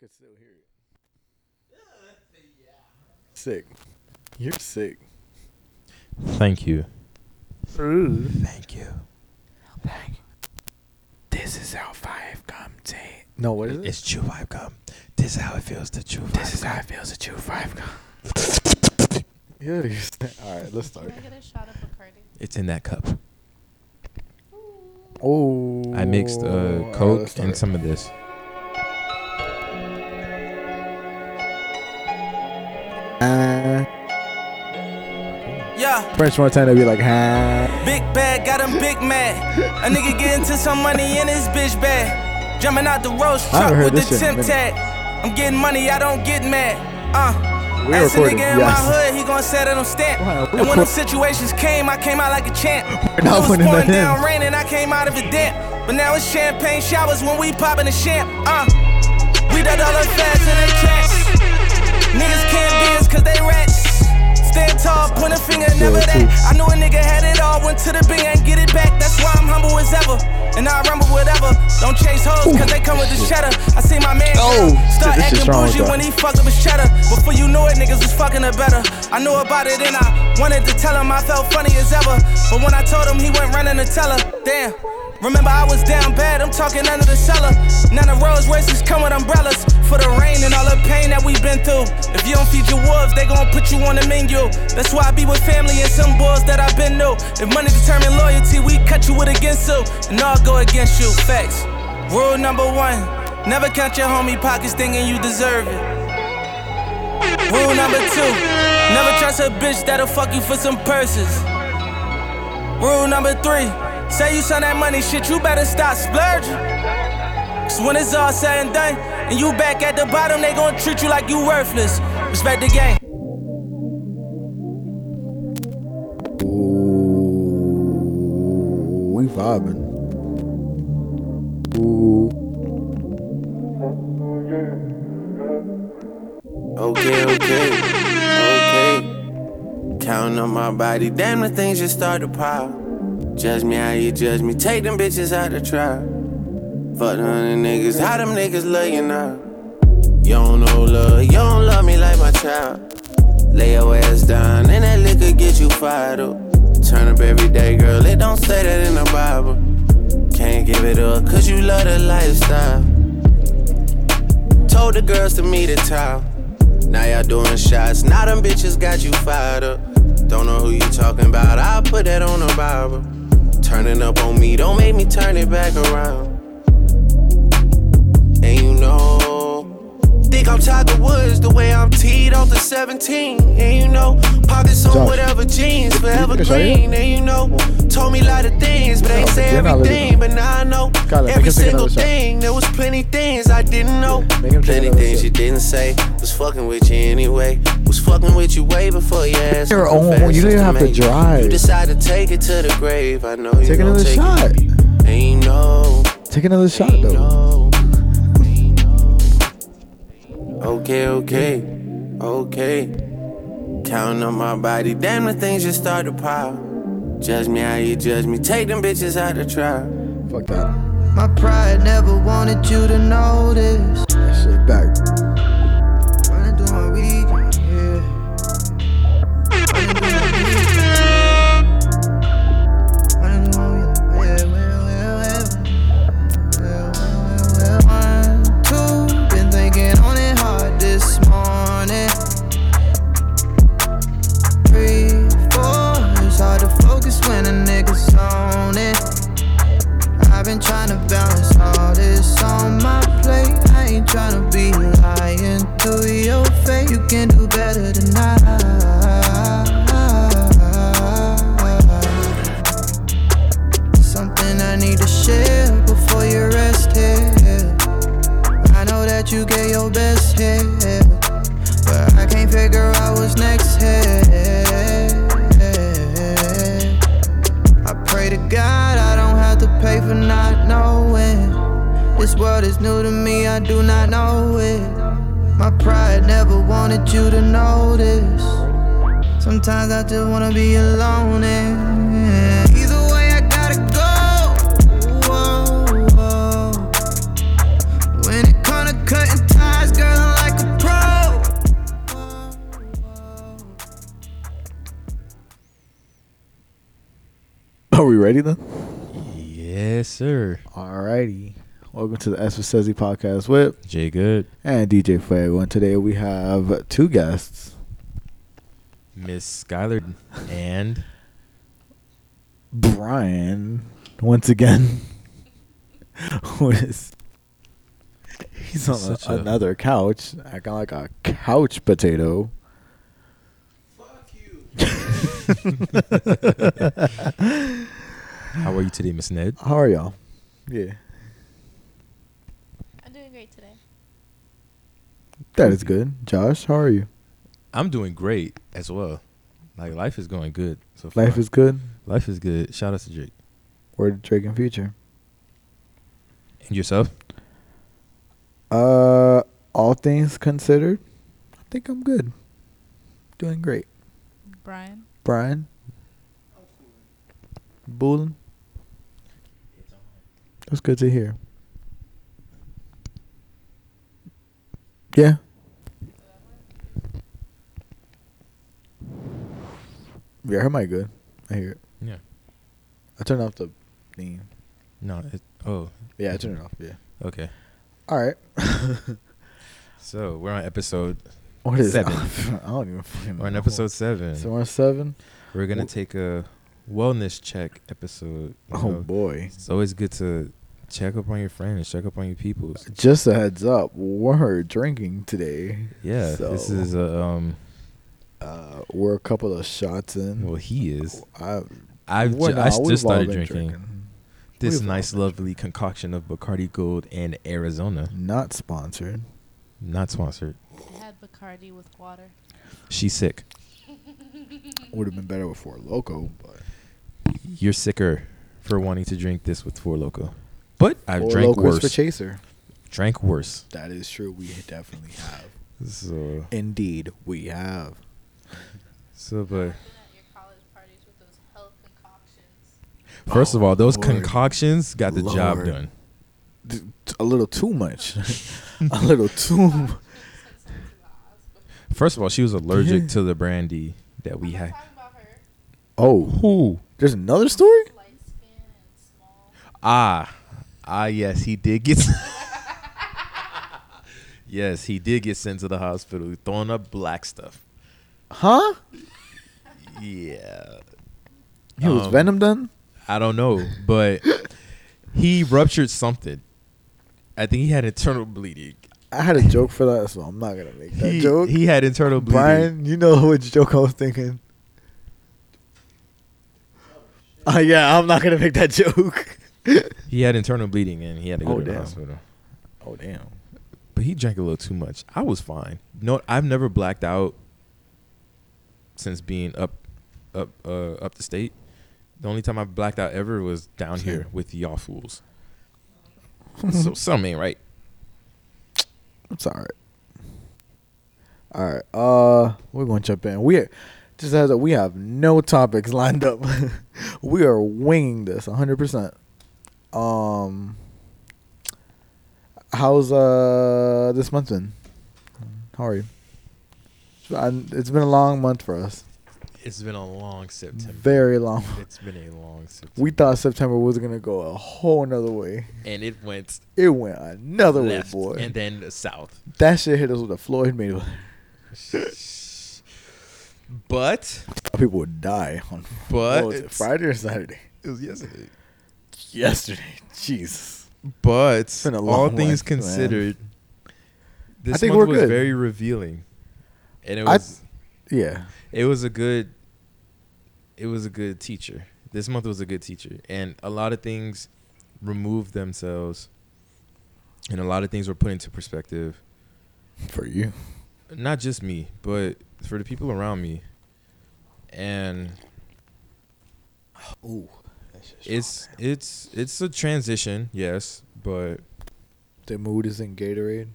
could still hear it. Sick. You're sick. Thank you. Thank you. Thank you. This is how five come to. No, what is it? It's Chew Five Gum. This is how it feels to chew. this is how it feels to chew five gum. yeah, you st- all right, let's start. Can I get a shot of Bacardi? It's in that cup. Oh, I mixed all uh, Coke let's and some of this. French Montana be like, huh? big bag, got him big mad. A nigga get into some money in his bitch bag. Jumping out the roast truck with the a temp tag. I'm getting money, I don't get mad. Uh. We're Ask a recording, nigga in my hood, he gon' set it on stamp. Wow, and when the situations came, I came out like a champ. It was pouring down rain and I came out of a damp. But now it's champagne showers when we poppin' the champ. Uh, we the dollar fast in they tracks. Niggas can't be us cause they rats. Stand tall, point a finger, never that. I knew a nigga had it all, went to the bing and get it back. That's why I'm humble as ever. And I rumble whatever. Don't chase hoes cause they come with the cheddar. I see my man Oh, start shit, acting bougie when he fuck up his cheddar. Before you knew it, niggas was fucking her better. I knew about it and I wanted to tell him I felt funny as ever. But when I told him, he went running to tell her. Damn. Remember, I was down bad, I'm talking under the cellar. None of Rolls Royces come with umbrellas for the rain and all the pain that we've been through. If you don't feed your wolves, they gon' put you on the menu. That's why I be with family and some boys that I've been to. If money determine loyalty, we cut you with against you, and I'll go against you. Facts. Rule number one never count your homie pockets thinking you deserve it. Rule number two never trust a bitch that'll fuck you for some purses. Rule number three say you send that money shit, you better stop splurging. Cause when it's all said and done, and you back at the bottom, they gon' treat you like you worthless. Respect the game. Ooh, we vibing. Ooh, Okay, okay, okay. Counting on my body, damn the things just start to pile. Judge me how you judge me, take them bitches out the trial. Fuck the hundred niggas, how them niggas love you now? You don't know love, you don't love me like my child. Lay your ass down, and that liquor get you fired up. Turn up every day, girl, it don't say that in the Bible. Can't give it up, cause you love the lifestyle. Told the girls to meet at town. Now y'all doing shots. Now them bitches got you fired up. Don't know who you talking about. I'll put that on the Bible. Turning up on me, don't make me turn it back around. Think I'm Tiger Woods the way I'm teed off the 17. And you know, pockets on Josh, whatever jeans, forever can I show you? green. And you know, told me a lot of things, but ain't No, say everything. But now I know every single thing. There was plenty things I didn't know. Plenty things you didn't say. Was fucking with you anyway. Was fucking with you way before you asked. On- confessions you didn't have to drive. You decided to take it to the grave. I know you Take another take shot. It. And you take another shot though. Okay, okay, okay. Counting on my body, damn the things just start to pile. Judge me how you judge me, take them bitches out the trial. Fuck that. My pride never wanted you to notice. That shit back. Can do better than I. Something I need to share before you rest here. I know that you get your best here, but I can't figure out what's next here. I pray to God I don't have to pay for not knowing. This world is new to me, I do not know it. My pride never wanted you to notice. Sometimes I just wanna be alone. And either way, I gotta go. Whoa, whoa. When it comes to cutting ties, girl, I'm like a pro. Whoa, whoa. Are we ready then? Yes, sir. Alrighty. Welcome to the S for Sezi podcast with Jay Good, and DJ Fuego. And today we have two guests. Miss Skylar, and Brian, once again, is he's on Such a, a- another couch, acting like a couch potato. Fuck you. how are you today, Miss Ned? How are y'all? Yeah, I'm doing great today. That is good. Josh, how are you? I'm doing great as well. Like life is going good so far. Life is good. life is good. Shout out to Drake Word to Drake and Future. and yourself. Uh, all things considered, I think I'm good. Doing great. Brian, Brian. Bullen. That's good to hear. Yeah. Yeah, her mic good. I hear it. Yeah. I turned off the theme. No. It, oh. Yeah, I turned it off. Yeah. Okay. All right. So we're on episode. What is Seven. I don't even fucking know. We're on episode seven. So we're on seven. We're gonna Wh- take a wellness check episode. Oh know. boy. It's always good to check up on your friends, check up on your peoples. Just a heads up, we're drinking today. Yeah, this is a um. Uh, we're a couple of shots in. Well, he is. I, I've ju- nah, I just started been drinking this We've nice, been lovely concoction of Bacardi Gold and Arizona. Not sponsored. Not sponsored. I had Bacardi with water. She's sick. Would have been better with Four Loko, but You're sicker for wanting to drink this with Four Loko. But I've Four drank Loko is for. Chaser. Drank worse. That is true. We definitely have. So, Indeed, we have. So but Been at your college parties with those health concoctions. first of all, those Lord. concoctions got the job done. A little too much. a little too. First of all, she was allergic Yeah. to the brandy that we had. not talking about her. Oh, Who? there's another story. Light skin and small. Ah, ah, yes, he did get. yes, he did get sent to the hospital, throwing up black stuff. Huh? Yeah, He was Um, Venom done. I don't know, but he ruptured something. I think he had internal bleeding. I had a joke for that, so I'm not gonna make that He, joke. he had internal bleeding. Brian, you know which joke I was thinking. Uh, yeah, I'm not gonna make that joke. He had internal bleeding and he had to go Oh, to the damn. hospital. Oh damn. But he drank a little too much. I was fine. No, I've never blacked out since being up, up, uh, up the state. The only time I blacked out ever was down Same. here with y'all fools. so something ain't right. It's all right. All right. Uh, we're gonna jump in. We just as a, we have no topics lined up. we are winging this 100. percent Um, how's uh this month been? How are you? I- It's been a long month for us. It's been a long September. Very long. It's been a long September. We thought September was gonna go a whole another way. and it went It went another left way, boy. and then south. that shit hit us with a Floyd Mayweather. But People would die on but was it, Friday or Saturday. it was yesterday. Yesterday, Jesus. But all things month, man. considered, this think month we're was good. very revealing, and it I- was Yeah, it was a good it was a good teacher. This month was a good teacher, and a lot of things removed themselves, and a lot of things were put into perspective. for you. Not just me, but for the people around me, and Ooh, it's it's it's a transition, yes, but the mood is in Gatorade.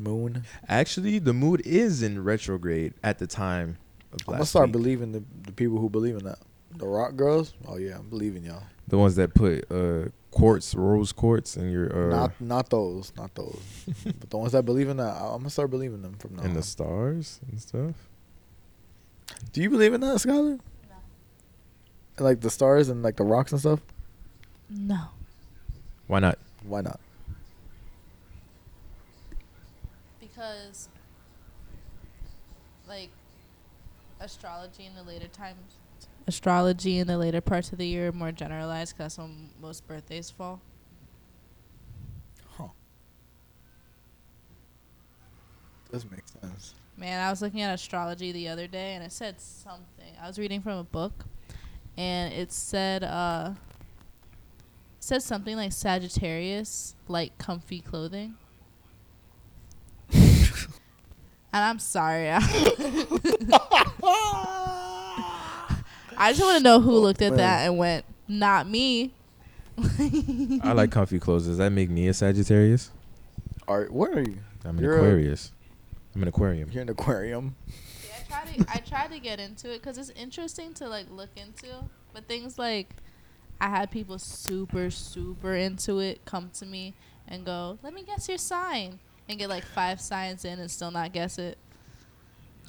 Moon. actually the mood is in retrograde at the time. Of I'm gonna start week. believing the the people who believe in that. The rock girls. Oh yeah, I'm believing y'all. the ones that put uh quartz, rose quartz in your uh not not those, not those. but the ones that believe in that, I'm gonna start believing them from now. in on. the stars and stuff. Do you believe in that, Skylar? No. like the stars and like the rocks and stuff? No. Why not? Why not? Because, like, astrology in the later times, astrology in the later parts of the year are more generalized because that's when most birthdays fall. Huh. Does make sense. Man, I was looking at astrology the other day and it said something. I was reading from a book and it said uh it said something like Sagittarius like comfy clothing. and I'm sorry. I just want to know who Oh, looked at that and went, "Not me." I like comfy clothes. Does that make me a Sagittarius? All right, where are you? I'm an You're Aquarius. I'm an Aquarium. You're an aquarium. Yeah, I try to I tried to get into it because it's interesting to like look into, but things like I had people super super into it come to me and go, "Let me guess your sign," and get like five signs in and still not guess it.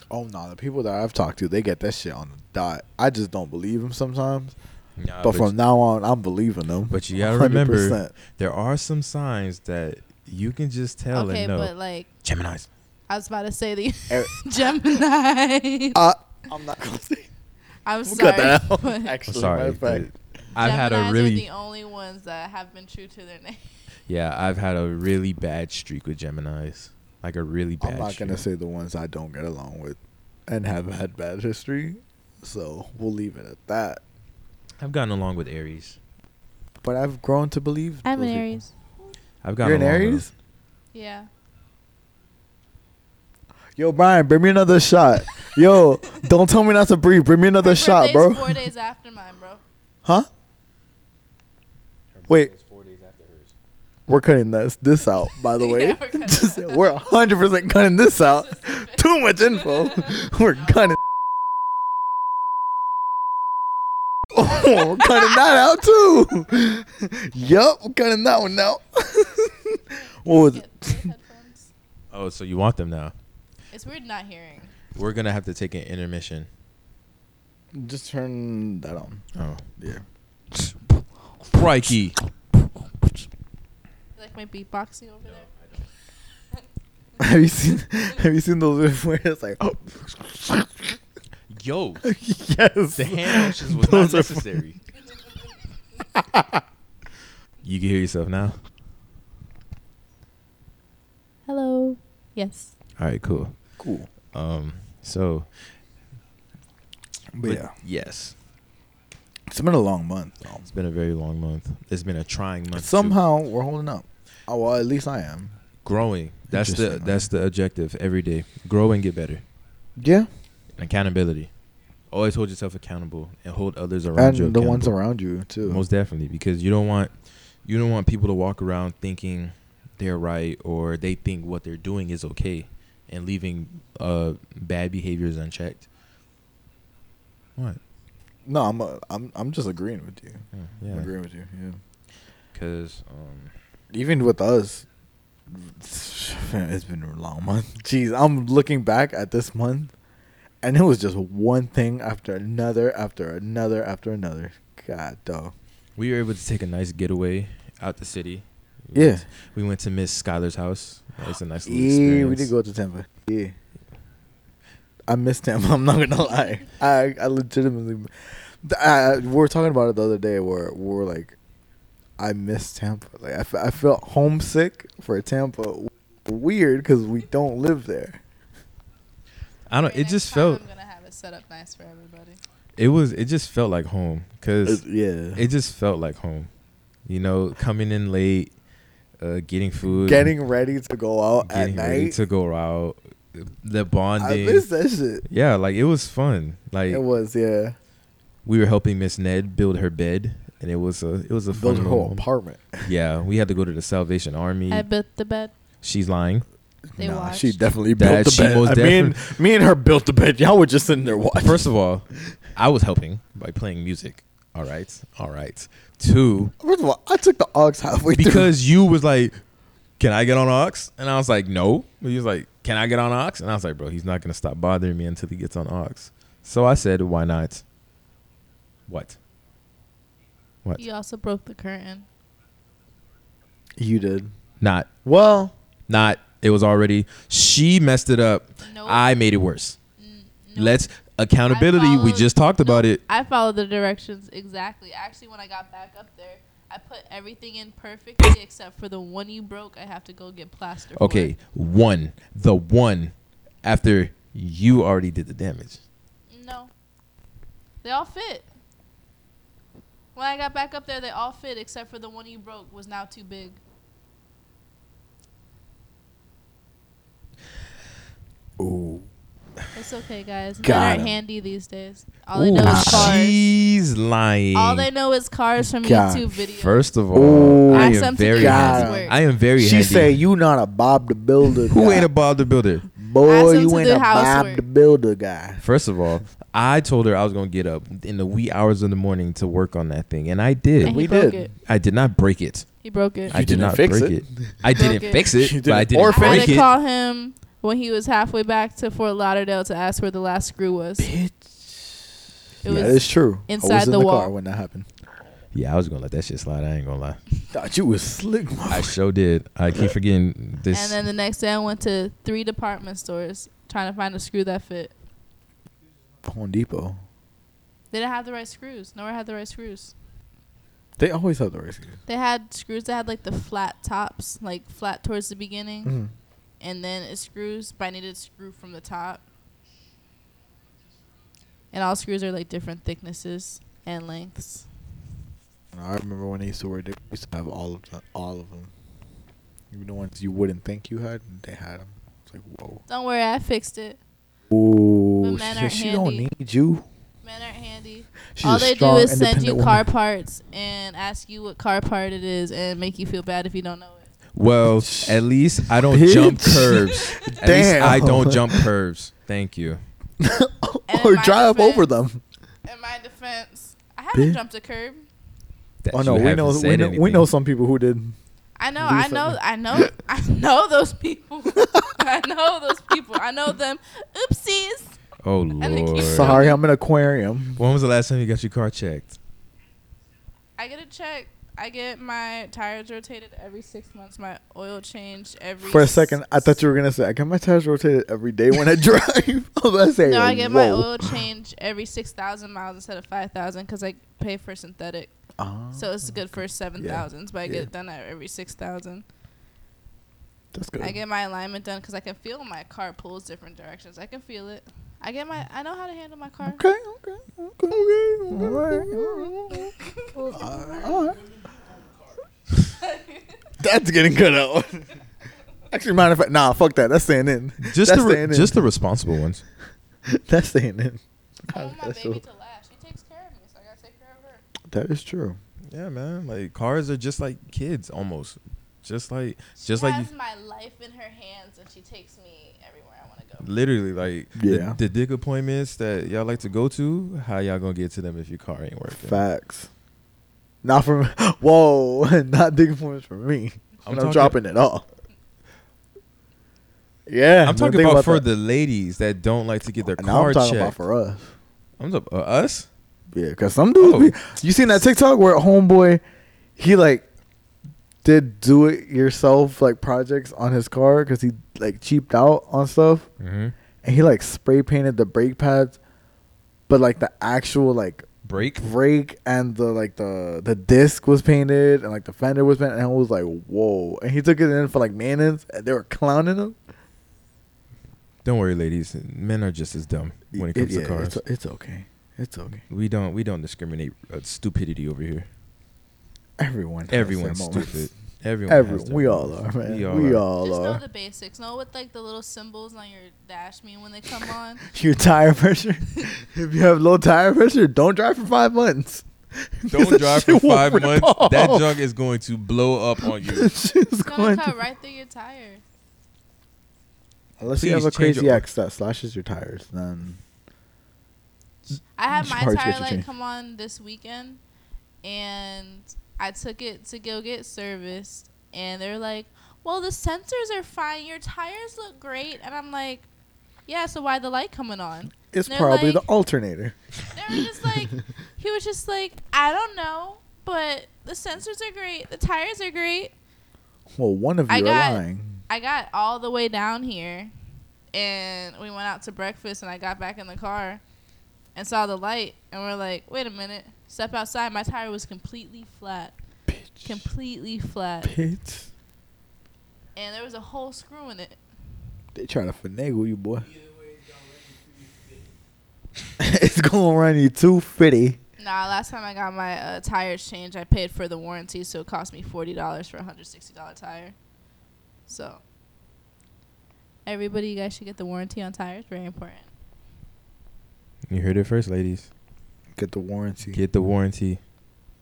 Oh no, the people that I've talked to, they get that shit on the dot. I just don't believe them sometimes. Nah, but from now on, I'm believing them. but you gotta remember, 100%. there are some signs that you can just tell okay, and know. but like Gemini's. I was about to say the Er- Gemini. Uh, I'm not gonna say. I'm We'll sorry. cut that out. I'm Actually, sorry. matter of fact, but I've had a really the only ones that have been true to their name. Yeah. I've had a really bad streak with Gemini's. Like a really bad. I'm not gonna say the ones I don't get along with, and have had bad history. So we'll leave it at that. I've gotten along with Aries. But I've grown to believe. I'm an those people. Aries. I've gotten You're an along with Aries. Yeah. Yo, Brian, bring me another shot. Yo, don't tell me not to breathe. Bring me another Her shot, bro. Four days after mine, bro. Huh? Wait. Four days after hers. We're cutting this this out, by the way. Yeah, we're cutting Just- we're 100% cutting this out. Too much info. We're cutting. Oh, we're cutting that out too. yup, we're cutting that one out. what was it? Get the headphones. Oh, so you want them now? It's weird not hearing. We're gonna have to take an intermission. Just turn that on. Oh, Yeah. crikey! You like my beatboxing over there? Have you seen? Have you seen those where it's like, oh, Yo, yes. the hand motions was not Those are necessary. you can hear yourself now. Hello. Yes. All right, cool. Cool. Um, so But, but yeah, yes, it's been a long month. Though. it's been a very long month. It's been a trying month. too. Somehow we're holding up. Oh, well, at least I am. growing. That's the Interesting, that's the objective every day. Grow and get better. Yeah, And accountability. Always hold yourself accountable and hold others around you and the ones around you too. Most definitely, because you don't want you don't want people to walk around thinking they're right or they think what they're doing is okay and leaving uh, bad behaviors unchecked. What? no, I'm uh, I'm I'm just agreeing with you. Yeah, I'm yeah. agreeing with you. Yeah. Because um, Even with us, it's been a long month. Jeez, I'm looking back at this month, and it was just one thing after another, after another, after another. God, dog. we were able to take a nice getaway out the city. We Yeah. went- we went to Miss Skylar's house. It's a nice little Yeah, experience. we did go to Tampa. Yeah. I missed Tampa. I'm not gonna lie. I I legitimately. I, we were talking about it the other day where we were like, I miss Tampa. Like I, I felt homesick for Tampa. Weird because we don't live there. I don't. Maybe It just felt. I'm gonna have it set up nice for everybody. It was. It just felt like home. Cause yeah. it just felt like home. You know, coming in late, uh, getting food, Getting ready to go out getting at ready night. to go out, the bonding. I bonding. miss that shit. yeah, like it was fun. Like It was yeah. we were helping Miss Ned build her bed, and it was a it was a Built fun her whole little- apartment. Yeah, we had to go to the Salvation Army. I built the bed. She's lying. They nah, watched. she definitely That built the she bed. most I mean, me and her built the bed. Y'all were just sitting there watching. First of all, I was helping by playing music. All right, all right. Two, First of all, I took the ox halfway through. because you was like, "Can I get on Ox?" And I was like, "No." He was like, "Can I get on Ox?" And I was like, "Bro, he's not gonna stop bothering me until he gets on Ox." So I said, "Why not?" What? What? You also broke the curtain. You did. Not. Well, Not. It was already. She messed it up. Nope. I made it worse. N- nope. Let's accountability. We just talked about nope. it. I followed the directions exactly. Actually, when I got back up there, I put everything in perfectly except for the one you broke. I have to go get plaster. for. Okay, one. The one after you already did the damage. No. They all fit. When I got back up there, they all fit except for the one you broke was now too big. ooh, It's okay, guys. Men Got are handy these days. All they know is cars. She's lying. All they know is cars from Got YouTube him. videos. First of all, Ooh. I Ask am very do Got. I am very she handy. say you not a Bob the Builder. Who ain't a Bob the Builder? Boy? Ask him You to ain't do a Bob the Builder guy. First of all, I told her I was gonna get up in the wee hours of the morning to work on that thing, and I did. And We did. it. I did not break it. He broke it. I did didn't fix break it. it. I didn't Broke it. fix it, You but I didn't didn't or I had to call him when he was halfway back to Fort Lauderdale to ask where the last screw was. It That was is true. I inside was in the the, wall. car when that happened. Yeah, I was gonna let that shit slide. I ain't gonna lie. Thought you was slick. I sure did. I keep forgetting this. And then the next day, I went to three department stores trying to find a screw that fit. Home Depot. They didn't have the right screws. Nowhere had the right screws. They always have the right screws. They had screws that had like the flat tops, like flat towards the beginning, Mhm. and then it screws. But I needed a screw from the top. And all screws are like different thicknesses and lengths. I remember when they used to work. They used to have all of them. All of them. Even the ones you wouldn't think you had, they had them. It's like whoa. Don't worry, I fixed it. Ooh, But men she, aren't she don't need you. Men aren't handy. She's all a they do is send you independent car woman. parts and ask you what car part it is and make you feel bad if you don't know it. well, at least I don't Bitch. jump curves. At least I don't jump curves. Thank you. Or in my drive over them. In my defense, I haven't Bitch. jumped a curb. That Oh no, you we know, we know we know some people who did. I know, I know. I know, I know those people. I know those people. I know them. Oopsies. Oh lord. Sorry, I'm an aquarium. When was the last time you got your car checked? I get a check. I get my tires rotated every six months. My oil changed every. For a second, I thought you were gonna say I get my tires rotated every day when I drive. I was gonna say, No, I get my oil change every six thousand miles instead of five thousand because I pay for synthetic. Ah, So it's good for seven thousands, but I Yeah. get it done at every six thousand. that's good. I get my alignment done because I can feel my car pulls different directions. I can feel it. I get my. I know how to handle my car. okay, okay, okay, okay, all right, all right. All right. That's getting cut out. Actually, matter of fact, nah, fuck that. That's staying in. Just That's the re- staying in. just the responsible ones. That's staying in. I want my That's baby so- to last. She takes care of me, so I gotta take care of her. That is true. Yeah, man. Like cars are just like kids almost. Just like She just like you, has my life in her hands, and she takes me everywhere I want to go. literally like Yeah. the, the dick appointments that y'all like to go to. How y'all gonna get to them if your car ain't working? Facts. Not from whoa, not dick appointments for me. I'm I'm, talking- dropping it all. Yeah, I'm talking about, for the ladies that don't like to get their Now car I'm talking checked. about for us. I'm talking, uh, us. Yeah, because some dudes, Oh. be, you seen that TikTok where homeboy, he like did do it yourself like projects on his car because he like cheaped out on stuff Mm-hmm. and he like spray painted the brake pads, but like the actual like brake brake and the like the the disc was painted and like the fender was painted and I was like whoa and he took it in for like maintenance and they were clowning him. Don't worry, ladies. Men are just as dumb when it comes yeah, to cars. It's, it's okay. It's okay. we don't we don't discriminate uh, stupidity over here. Everyone. has Everyone's their stupid. Everyone. Everyone. We all are, man. We We all all, are. Just know the basics. Know what like the little symbols on your dash mean when they come on. Your tire pressure. if you have low tire pressure, don't drive for five months. Don't drive for five rip months. That junk is going to blow up on you. It's going gonna cut to- right through your tire. Unless you have a crazy your- X that slashes your tires, then I had my tire light come on this weekend, and I took it to go get serviced, and they're like, "Well, the sensors are fine. Your tires look great," and I'm like, "Yeah, so why the light coming on?" it's probably like- the alternator. They were just like, he was just like, "I don't know. but the sensors are great. The tires are great. Well, one of you I are got- lying. I got all the way down here, and we went out to breakfast, and I got back in the car, and saw the light, and we're like, wait a minute. Step outside. My tire was completely flat. Bitch. Completely flat. Bitch. And there was a whole screw in it. They trying to finagle you, boy. it's gonna run you two fifty. Nah, last time I got my uh, tires changed, I paid for the warranty, so it cost me forty dollars for a hundred sixty dollar tire. So, everybody, you guys should get the warranty on tires. Very important. You heard it first, ladies. Get the warranty. Get the warranty.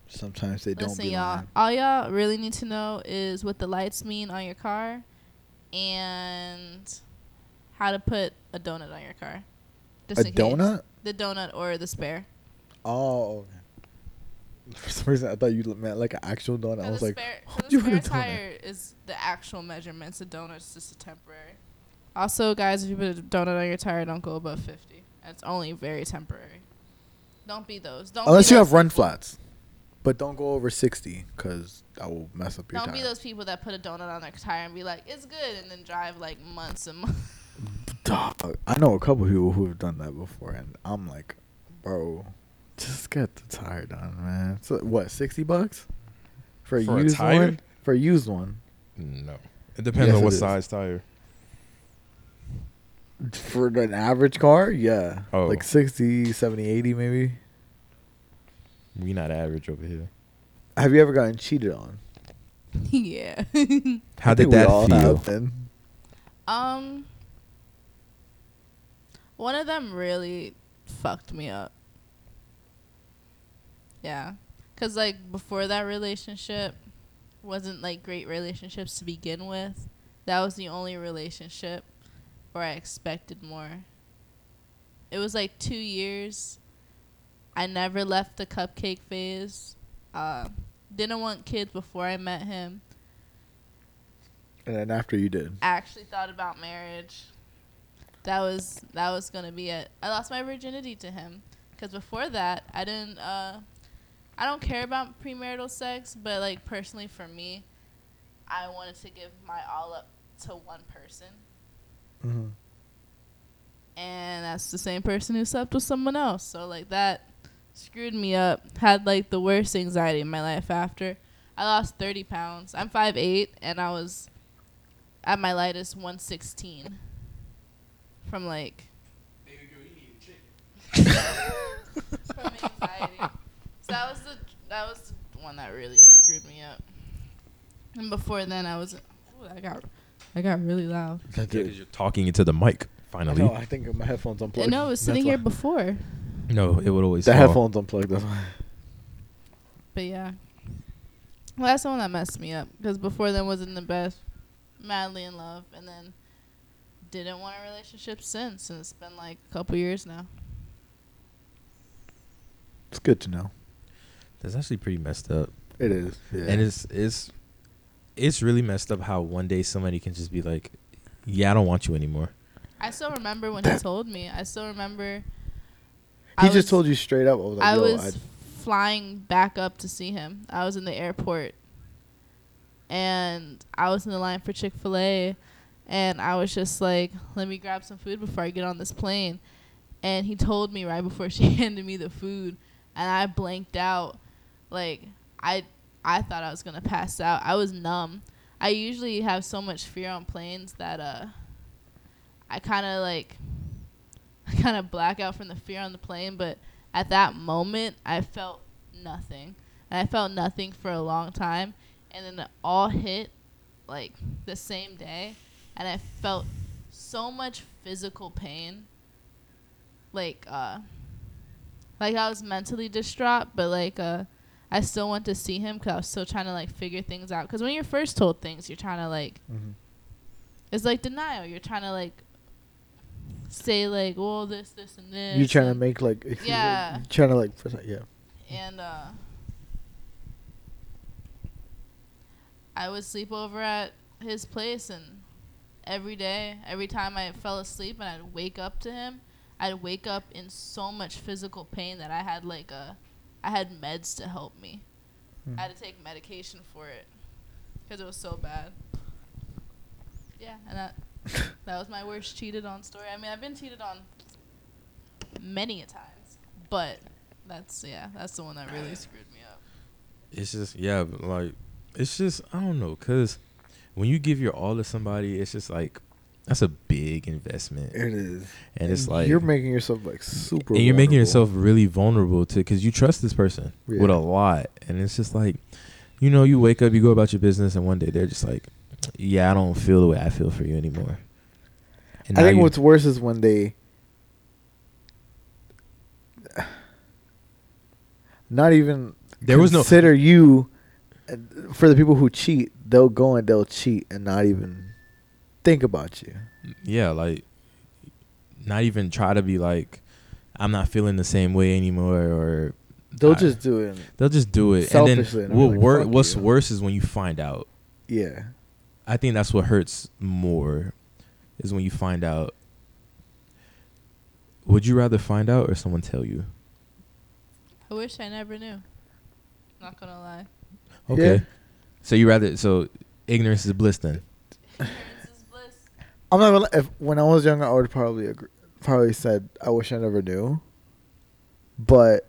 Sometimes they don't Listen, y'all. lying. All y'all really need to know is what the lights mean on your car, and how to put a donut on your car. Just A in case. donut? The donut or the spare. Oh. For some reason, I thought you meant like an actual donut. I was the like, spare, "How do you the put spare a donut?" tire is the actual measurements. The donut's just a temporary. Also, guys, if you put a donut on your tire, don't go above 50. That's only very temporary. Don't be those. Don't unless be you those have run people- flats, but don't go over sixty because that will mess up your Don't tire. be those people that put a donut on their tire and be like, "It's good," and then drive like months and months. Dog, I know a couple people who have done that before, and I'm like, bro, just get the tire done, man. So what, sixty bucks for a For a used tire? one? For a used one, No. It depends Yes, on what what is. size tire. For an average car, yeah, Oh. like 60, 70, 80 maybe. We not average over here. Have you ever gotten cheated on? yeah. How did that all feel? have been. um. One of them really fucked me up. Yeah. Cuz like before that relationship wasn't like great relationships to begin with. That was the only relationship where I expected more. It was like 2 years. I never left the cupcake phase. Uh didn't want kids before I met him. And then after you did, I actually thought about marriage. That was that was gonna be it. I lost my virginity to him because before that I didn't. Uh, I don't care about premarital sex, but like personally for me, I wanted to give my all up to one person, mm-hmm. and that's the same person who slept with someone else. So like that screwed me up. Had like the worst anxiety in my life after. I lost thirty pounds. I'm five eight, and I was at my lightest one sixteen. From like from anxiety. So that was the that was the one that really screwed me up. And before then, I was. Got I got really loud. I Yeah, did. 'cause you're talking into the mic. I Finally. know. I think my headphones unplugged. no, it was That's sitting why. here before. No, it would always. The fall. headphones unplugged. That's why. But yeah. Well, that's the one that messed me up because before then wasn't the best. Madly in love, and then didn't want a relationship since, and it's been like a couple years now. It's good to know. That's actually pretty messed up. It is. Yeah. And it's it's it's really messed up how one day somebody can just be like, "Yeah, I don't want you anymore." I still remember when he told me. I still remember. he I just was- told you straight up. I was like, I was flying back up to see him. I was in the airport, and I was in the line for Chick Fil A, and I was just like, "Let me grab some food before I get on this plane." And he told me right before she handed me the food, and I blanked out. Like I, I thought I was gonna pass out. I was numb. I usually have so much fear on planes that uh, I kind of like, I kind of black out from the fear on the plane, but at that moment I felt nothing. And I felt nothing for a long time and then it all hit like the same day and I felt so much physical pain. Like uh like I was mentally distraught, but like uh I still went to see him cuz I was still trying to like figure things out cuz when you're first told things, you're trying to like Mhm. it's like denial. You're trying to like say like, well, this, this, and this. You're trying to make like Yeah. you trying to like yeah. and uh, I would sleep over at his place, and every day, every time I fell asleep and I'd wake up to him, I'd wake up in so much physical pain that I had like a, I had meds to help me. Hmm. I had to take medication for it because it was so bad. Yeah, and that that was my worst cheated on story. I mean, I've been cheated on many a times, but that's yeah, that's the one that really screwed me up. It's just yeah, like it's just I don't know, cause when you give your all to somebody, it's just like that's a big investment, It is. and it's like you're making yourself like super. and you're making yourself really vulnerable to because you trust this person with a lot, and it's just like you know, you wake up, you go about your business, and one day they're just like, yeah, I don't feel the way I feel for you anymore. And I think what's worse is when they not even there was no consider you uh, for the people who cheat. They'll go and they'll cheat and not even think about you. yeah, like not even try to be like, I'm not feeling the same way anymore, or They'll I- just do it. they'll just do it. Selfishly, and and then I'm what like, wor- what's you. worse is when you find out. Yeah. I think that's what hurts more, is when you find out. Would you rather find out or someone tell you? I wish I never knew. Not gonna lie. Okay. Yeah. So you rather so ignorance is bliss then. Ignorance is bliss. I'm not gonna. If when I was younger, I would probably agree, probably said I wish I never knew. But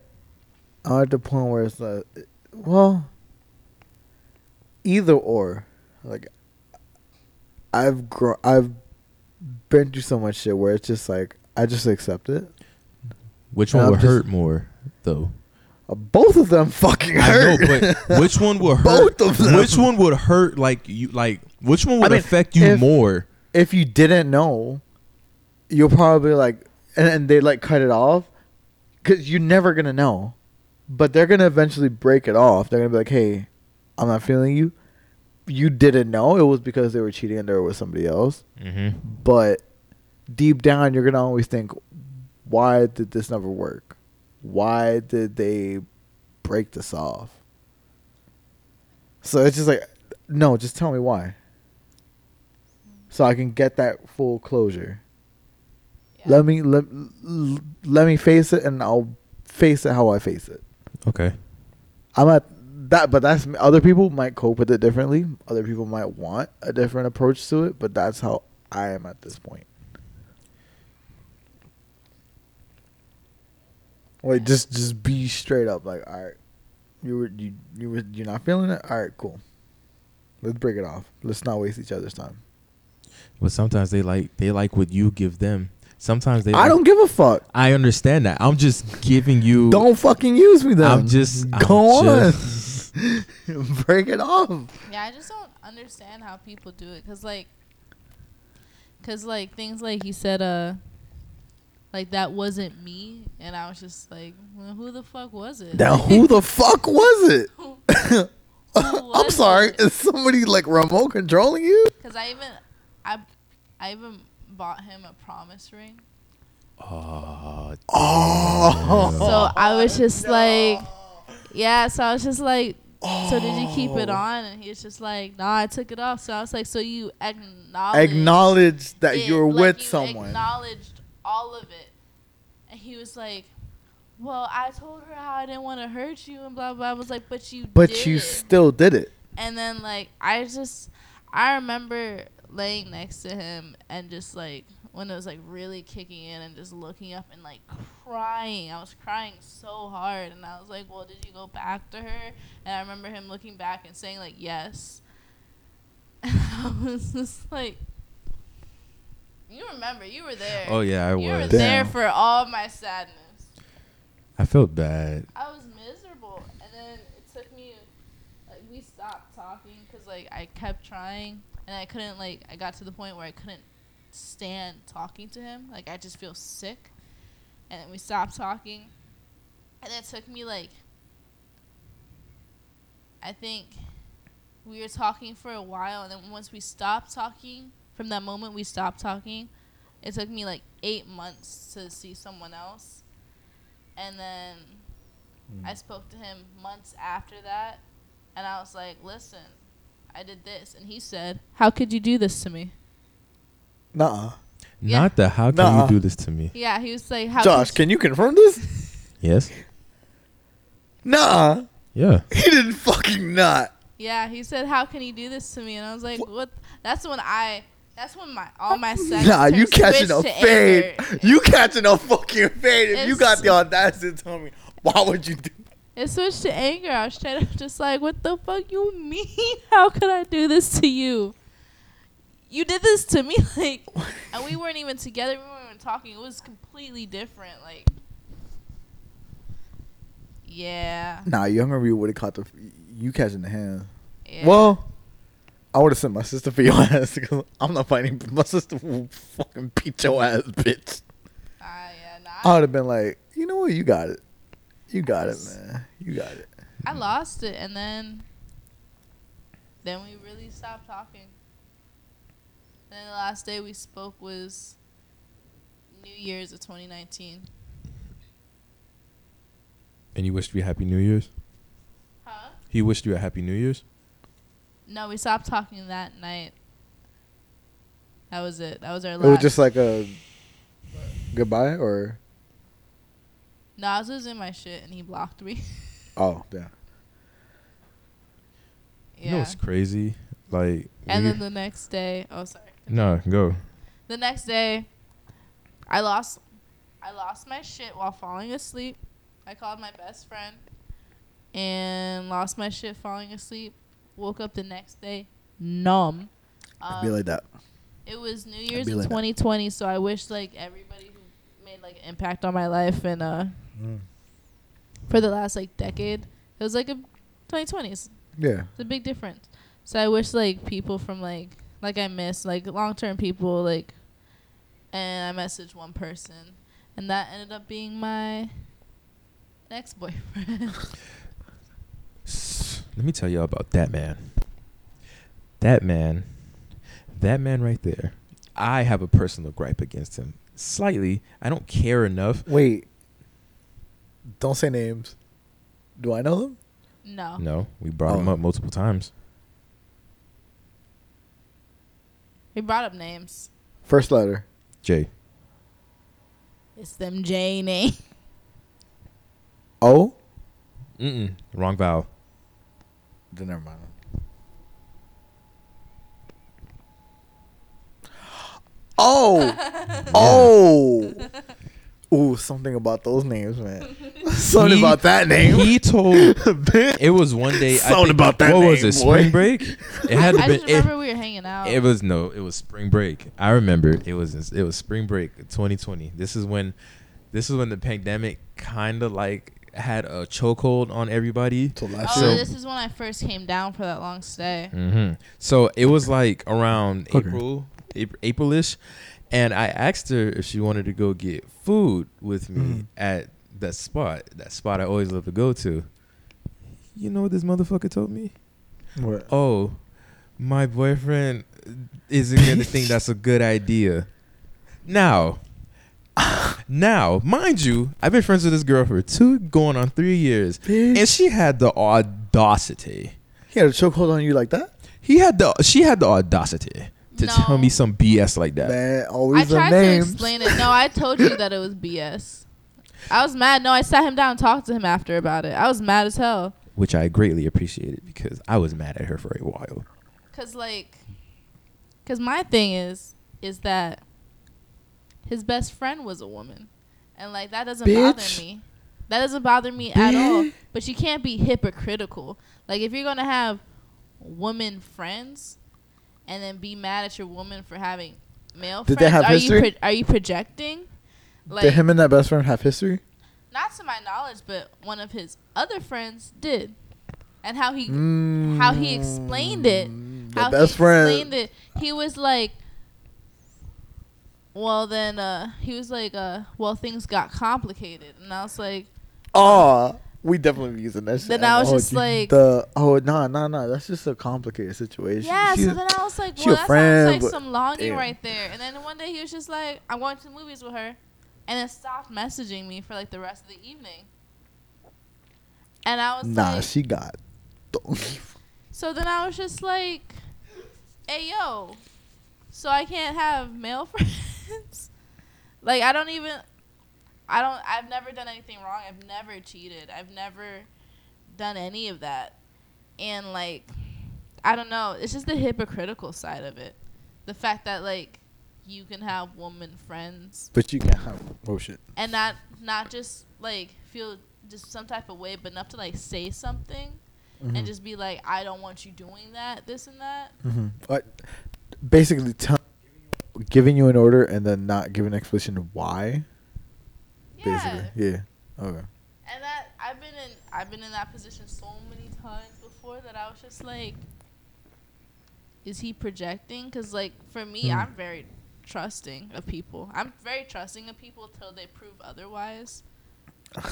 I'm at the point where it's like, well, either or. Like, I've grown. I've been through so much shit where it's just like I just accept it. Which And one I'm would hurt more though? Uh, both of them fucking I know, hurt. but which one would hurt? Both of them. Which one would hurt like you like which one would mean, affect you if- more? If you didn't know, you'll probably like, and, and they like cut it off, because you're never gonna know, but they're gonna eventually break it off. They're gonna be like, "Hey, I'm not feeling you." You didn't know it was because they were cheating and they were with somebody else, Mm-hmm. but deep down, you're gonna always think, "Why did this never work? Why did they break this off?" So it's just like, no, just tell me why so I can get that full closure. Yeah. Let me let, let me face it, and I'll face it how I face it. Okay. I'm at that, but that's other people might cope with it differently. Other people might want a different approach to it, but that's how I am at this point. Like just just be straight up. Like all right, you were you you were you're not feeling it. All right, cool. Let's break it off. Let's not waste each other's time. But sometimes they like they like what you give them. Sometimes they I like- don't give a fuck. I understand that. I'm just giving you Don't fucking use me then. I'm just I'm on. just- Break it off. Yeah, I just don't understand how people do it, cause like, cause like things like he said, uh, like that wasn't me, and I was just like, well, who the fuck was it? Now who the fuck was it? Who I'm sorry. it? Is somebody like remote controlling you? Cause I even, I, I even bought him a promise ring. oh, Oh. So I was just like, yeah. So I was just like, so did you keep it Oh. on? And he was just like, nah, I took it off. So I was like, so you acknowledge Acknowledge that it, you're like with you someone. Acknowledged all of it, and he was like, "Well, I told her how I didn't want to hurt you and blah blah." I was like, "But you But did." you still did it. and then like I just, I remember laying next to him and just like when it was like really kicking in and just looking up and like crying. I was crying so hard, and I was like, "Well, did you go back to her?" And I remember him looking back and saying like, "Yes." And I was just like, "You remember? You were there. oh yeah, I you were was. there for all my sadness." I felt bad. I was miserable, and then it took me like we stopped talking because like I kept trying, and I couldn't like I got to the point where I couldn't stand talking to him. Like I just feel sick, and then we stopped talking, and it took me like I think we were talking for a while, and then once we stopped talking, from that moment we stopped talking, it took me like eight months to see someone else, and then hmm. I spoke to him months after that, and I was like, "Listen, I did this," and he said, "How could you do this to me?" Nuh-uh. Yeah. Not the how can Nuh-uh. you do this to me? Yeah, he was like, "How?" Josh, can you confirm this? Yes. Nuh-uh. Yeah. He didn't fucking not. Yeah, he said, "How can you do this to me?" And I was like, "What?" That's when I. That's when my all my sex. Nah, you catching switched a fade. anger. You catching a fucking fade. If you got the audacity to tell me, why would you do? It switched to anger. I was trying to just like, what the fuck you mean? How could I do this to you? You did this to me, like, and we weren't even together. We weren't even talking. It was completely different. Like, yeah, Nah, you remember you would have caught the you catching the hand. yeah. Well, I would have sent my sister for your ass because I'm not fighting. My sister will fucking beat your ass, bitch. Ah, yeah, nah, I, would have been like, you know what, you got it, you got it, man, you got it. I lost it, and then, then we really stopped talking. And then the last day we spoke was New Year's of 2019. And you wished me a happy New Year's? Huh? He wished you a happy New Year's? No, we stopped talking that night. That was it. That was our last. It was just like a goodbye, or no, I was losing my shit and he blocked me. oh, yeah. yeah. You know what's crazy? Like, and then the next day, oh sorry. no, go. The next day, I lost, I lost my shit while falling asleep. I called my best friend, and lost my shit falling asleep. Woke up the next day, numb. It'd be Um, like that. It was New Year's be of like that. 2020, so I wish like everybody who made like an impact on my life and uh Mm. for the last like decade. It was like a 2020s. Yeah. It's a big difference. So I wish like people from like like I miss like long term people like, and I messaged one person, and that ended up being my next boyfriend. Let me tell you about that man. That man, that man right there. I have a personal gripe against him. Slightly. I don't care enough. Wait. Don't say names. Do I know them? no. No, we brought him Oh. up multiple times. We brought up names. First letter. J. It's them J name. O. Mm-mm. Wrong vowel. Then never mind. Oh. oh. Ooh, something about those names, man. something He- about that name. He told it was one day. I Something think- about that What was name, it? boy. Spring break. It had to I be. just remember we were hanging out. It was no, it was spring break. I remember it was it was spring break 2020. This is when this is when the pandemic kind of like had a chokehold on everybody. So oh, year. this is when I first came down for that long stay. hmm So it was like around Okay. April, April, Aprilish, and I asked her if she wanted to go get food with me Mhm. at that spot, that spot I always love to go to. You know what this motherfucker told me? What? Oh, my boyfriend isn't gonna think that's a good idea. Now, now, mind you, I've been friends with this girl for two, going on three years, Bitch. and she had the audacity. He had a chokehold on you like that? He had the, she had the audacity to No. tell me some BS like that. Man, I always the tried to explain it. No, I told you that it was BS. I was mad. No, I sat him down and talked to him after about it. I was mad as hell. which I greatly appreciated because I was mad at her for a while. Cause like, cause my thing is, is that his best friend was a woman, and like that doesn't Bitch. bother me. That doesn't bother me at all. But you can't be hypocritical. Like if you're gonna have woman friends, and then be mad at your woman for having male Did they friends, have are history? you pro- are you projecting? Like Did him and that best friend have history? not to my knowledge, but one of his other friends did, and how he Mm, how he explained it. How best he friend. explained it. He was like, well, then uh, he was like, uh, well, things got complicated, and I was like, Oh, we definitely be using that shit. Then I was Oh, just like- the oh no no no that's just a complicated situation. yeah. She- so then I was like, well, that friend, sounds like some longing damn. right there. And then one day he was just like, I'm going to the movies with her, and then stopped messaging me for like the rest of the evening. And I was nah, like, she got. So then I was just like, "Hey yo, so I can't have male friends? like I don't even, I don't, I've never done anything wrong. I've never cheated. I've never done any of that. And like I don't know, it's just the hypocritical side of it. The fact that like you can have woman friends But you can't have oh shit. and not not just like feel just some type of way, but enough to like say something Mm-hmm. and just be like, I don't want you doing that, this and that. Mm-hmm. But basically, tell, giving you an order and then not giving an explanation why. Yeah. Basically, yeah. Okay. And that I've been in I've been in that position so many times before that I was just like, is he projecting? Because like for me, Hmm. I'm very trusting of people. I'm very trusting of people till they prove otherwise.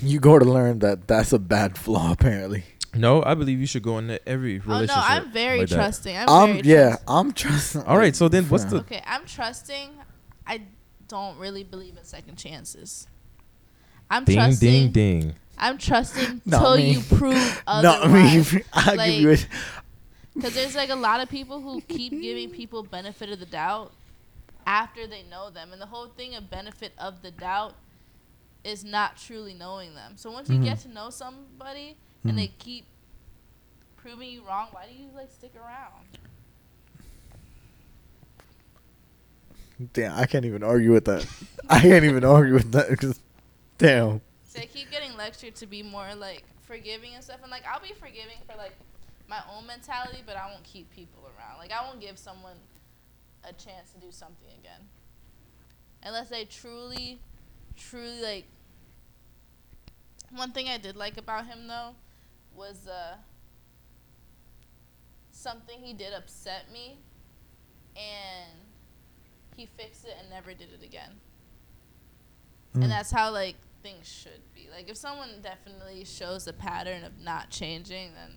You go to learn that that's a bad flaw. Apparently, No, I believe you should go into every relationship. Oh relationship. no, I'm very like trusting. I'm, I'm, very yeah, trust- I'm trusting. All right, so then what's Yeah. the Okay, I'm trusting. I don't really believe in second chances. I'm ding trusting. ding ding? I'm trusting Not till me. you prove Not me. I'll Like, give you a. Because there's like a lot of people who keep giving people benefit of the doubt after they know them, and the whole thing of benefit of the doubt is not truly knowing them. So once you Mhm. get to know somebody Mhm. and they keep proving you wrong, why do you like stick around? Damn, I can't even argue with that. I can't even argue with that because, damn. So I keep getting lectured to be more like forgiving and stuff, and like I'll be forgiving for like my own mentality, but I won't keep people around. Like I won't give someone a chance to do something again, unless they truly, truly like. One thing I did like about him though, was uh. Something he did upset me, and he fixed it and never did it again Mm. and that's how like things should be. Like if someone definitely shows a pattern of not changing, then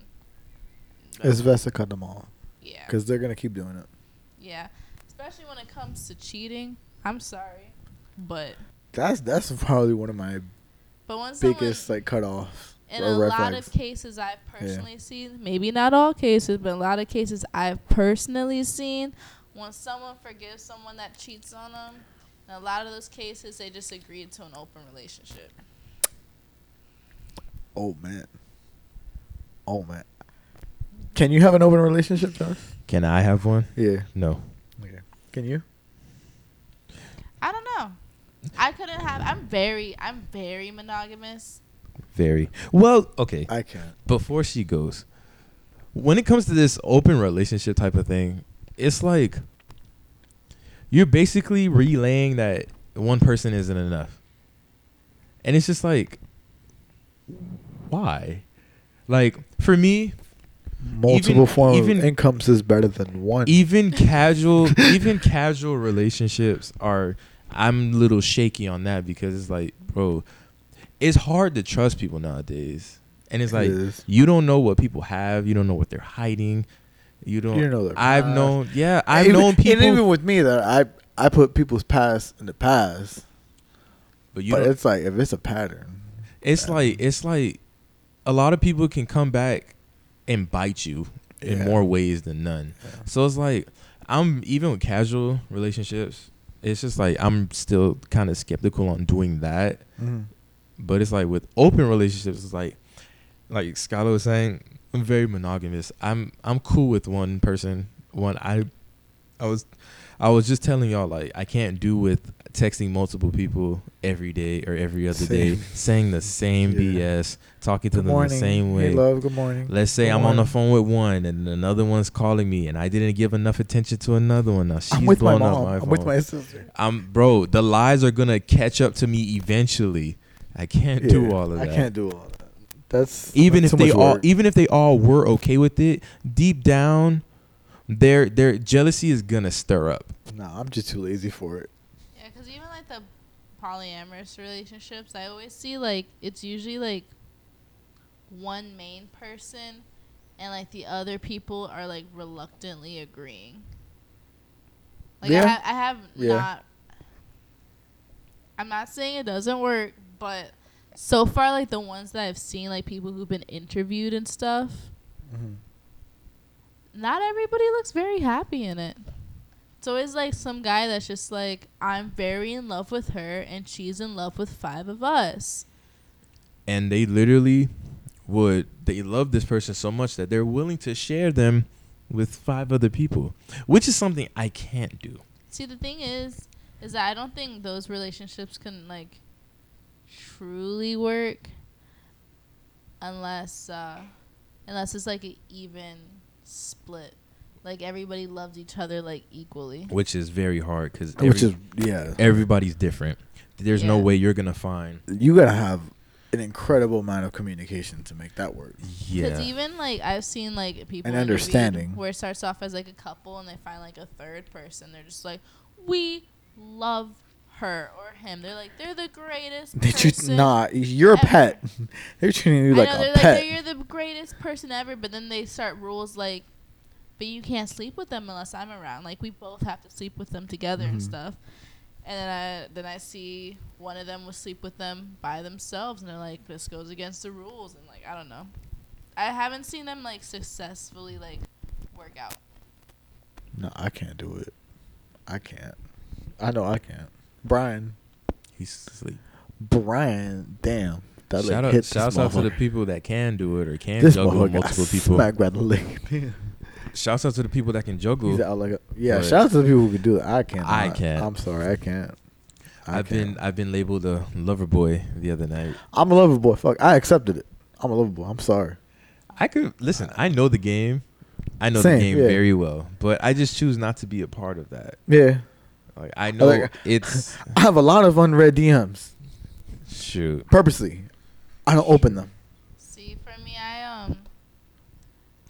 It's best to cut them off yeah, because they're gonna keep doing it. yeah. Especially when it comes to cheating. I'm sorry, but That's that's probably one of my but when someone biggest like cutoffs in a lot flags. of cases I've personally seen, maybe not all cases, but a lot of cases I've personally seen, when someone forgives someone that cheats on them, in a lot of those cases they just agreed to an open relationship. oh man, oh man. Can you have an open relationship, Josh? Can I have one? Yeah. No. Okay. Can you? I don't know. I couldn't have. I'm very, I'm very monogamous. Very well. Okay. I can't. before she goes, when it comes to this open relationship type of thing, it's like you're basically relaying that one person isn't enough. And it's just like why? Like for me, Multiple Even- forms even- of incomes is better than one. even casual even casual relationships are I'm a little shaky on that because it's like, bro, it's hard to trust people nowadays. And it's It like you don't know what people have, you don't know what they're hiding. You don't You know their I've past. known yeah, I've even, known people and even with me that I I put people's past in the past, but you but it's like if it's a pattern, it's like it's like a lot of people can come back and bite you in Yeah. more ways than none. Yeah. So it's like I'm even with casual relationships, it's just like I'm still kind of skeptical on doing that. mm-hmm. But it's like with open relationships, it's like like Skylar was saying, I'm very monogamous. I'm I'm cool with one person. One I I was I was just telling y'all like I can't do with texting multiple people every day or every other day, saying the same Yeah. BS, talking to good them morning, the same way. Hey, love. Good morning. Let's say Good I'm on the phone with one and another one's calling me and I didn't give enough attention to another one. Now she's I'm with my blowing up mom. my I'm phone. with my sister. I'm bro, the lies are gonna catch up to me eventually. I can't do all of that. I can't do all of that. That's even that's if they much all work. even if they all were okay with it, deep down their their jealousy is gonna stir up. Nah, I'm just too lazy for it. Yeah, because even like the polyamorous relationships, I always see like it's usually like one main person, and like the other people are like reluctantly agreeing. Like I, Yeah. ha- I have Yeah. not. I'm not saying it doesn't work, but so far, like the ones that I've seen, like people who've been interviewed and stuff, Mhm. not everybody looks very happy in it. It's always like some guy that's just like, I'm very in love with her and she's in love with five of us. and they literally would they love this person so much that they're willing to share them with five other people, which is something I can't do. See, the thing is, is that I don't think those relationships can like truly work unless uh unless it's like an even split. Like everybody loves each other like equally. Which is very hard because Which is yeah. everybody's different. There's no way you're gonna find You gotta have an incredible amount of communication to make that work. yeah. Because even like I've seen like people And understanding. where it starts off as like a couple and they find like a third person. They're just like, we love her or him. They're like, they're the greatest. They treat not. You're a pet. They're treating you like know, a they're pet. like, you're the greatest person ever. But then they start rules like, but you can't sleep with them unless I'm around. Like we both have to sleep with them together and Mhm. stuff. And then I then I see one of them will sleep with them by themselves, and they're like, this goes against the rules, and like I don't know. I haven't seen them like successfully like work out. no, I can't do it. I can't. I know I can't. Brian. He's asleep. Brian. Damn. That Shout out, hits shouts out to the people that can do it or can This juggle multiple people. smacked by the leg. Shouts out to the people that can juggle. Like a, yeah. Shout out to the people who can do it. I can't. I can't. I'm sorry. I can't. I I've can't. been I've been labeled a lover boy the other night. I'm a lover boy. Fuck. I accepted it. I'm a lover boy. I'm sorry. I could listen. I know the game. I know Same, the game yeah. very well, but I just choose not to be a part of that. Yeah. Like I know Like- it's I have a lot of unread DMs shoot. purposely. I don't open them. See, for me, I um,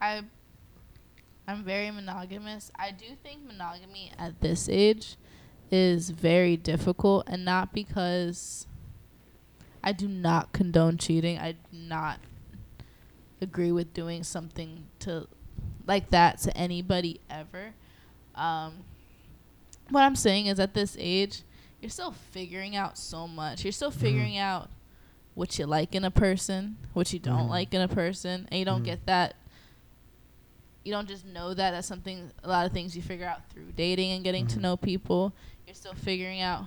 I, I'm very monogamous. I do think monogamy at this age is very difficult, and not because I do not condone cheating. I do not agree with doing something to like that to anybody ever. Um, what I'm saying is, at this age, you're still figuring out so much. You're still figuring out what you like in a person, what you don't Mhm. like in a person, and you don't Mhm. get that. You don't just know that. That's something. A lot of things you figure out through dating and getting to Mhm. know people. You're still figuring out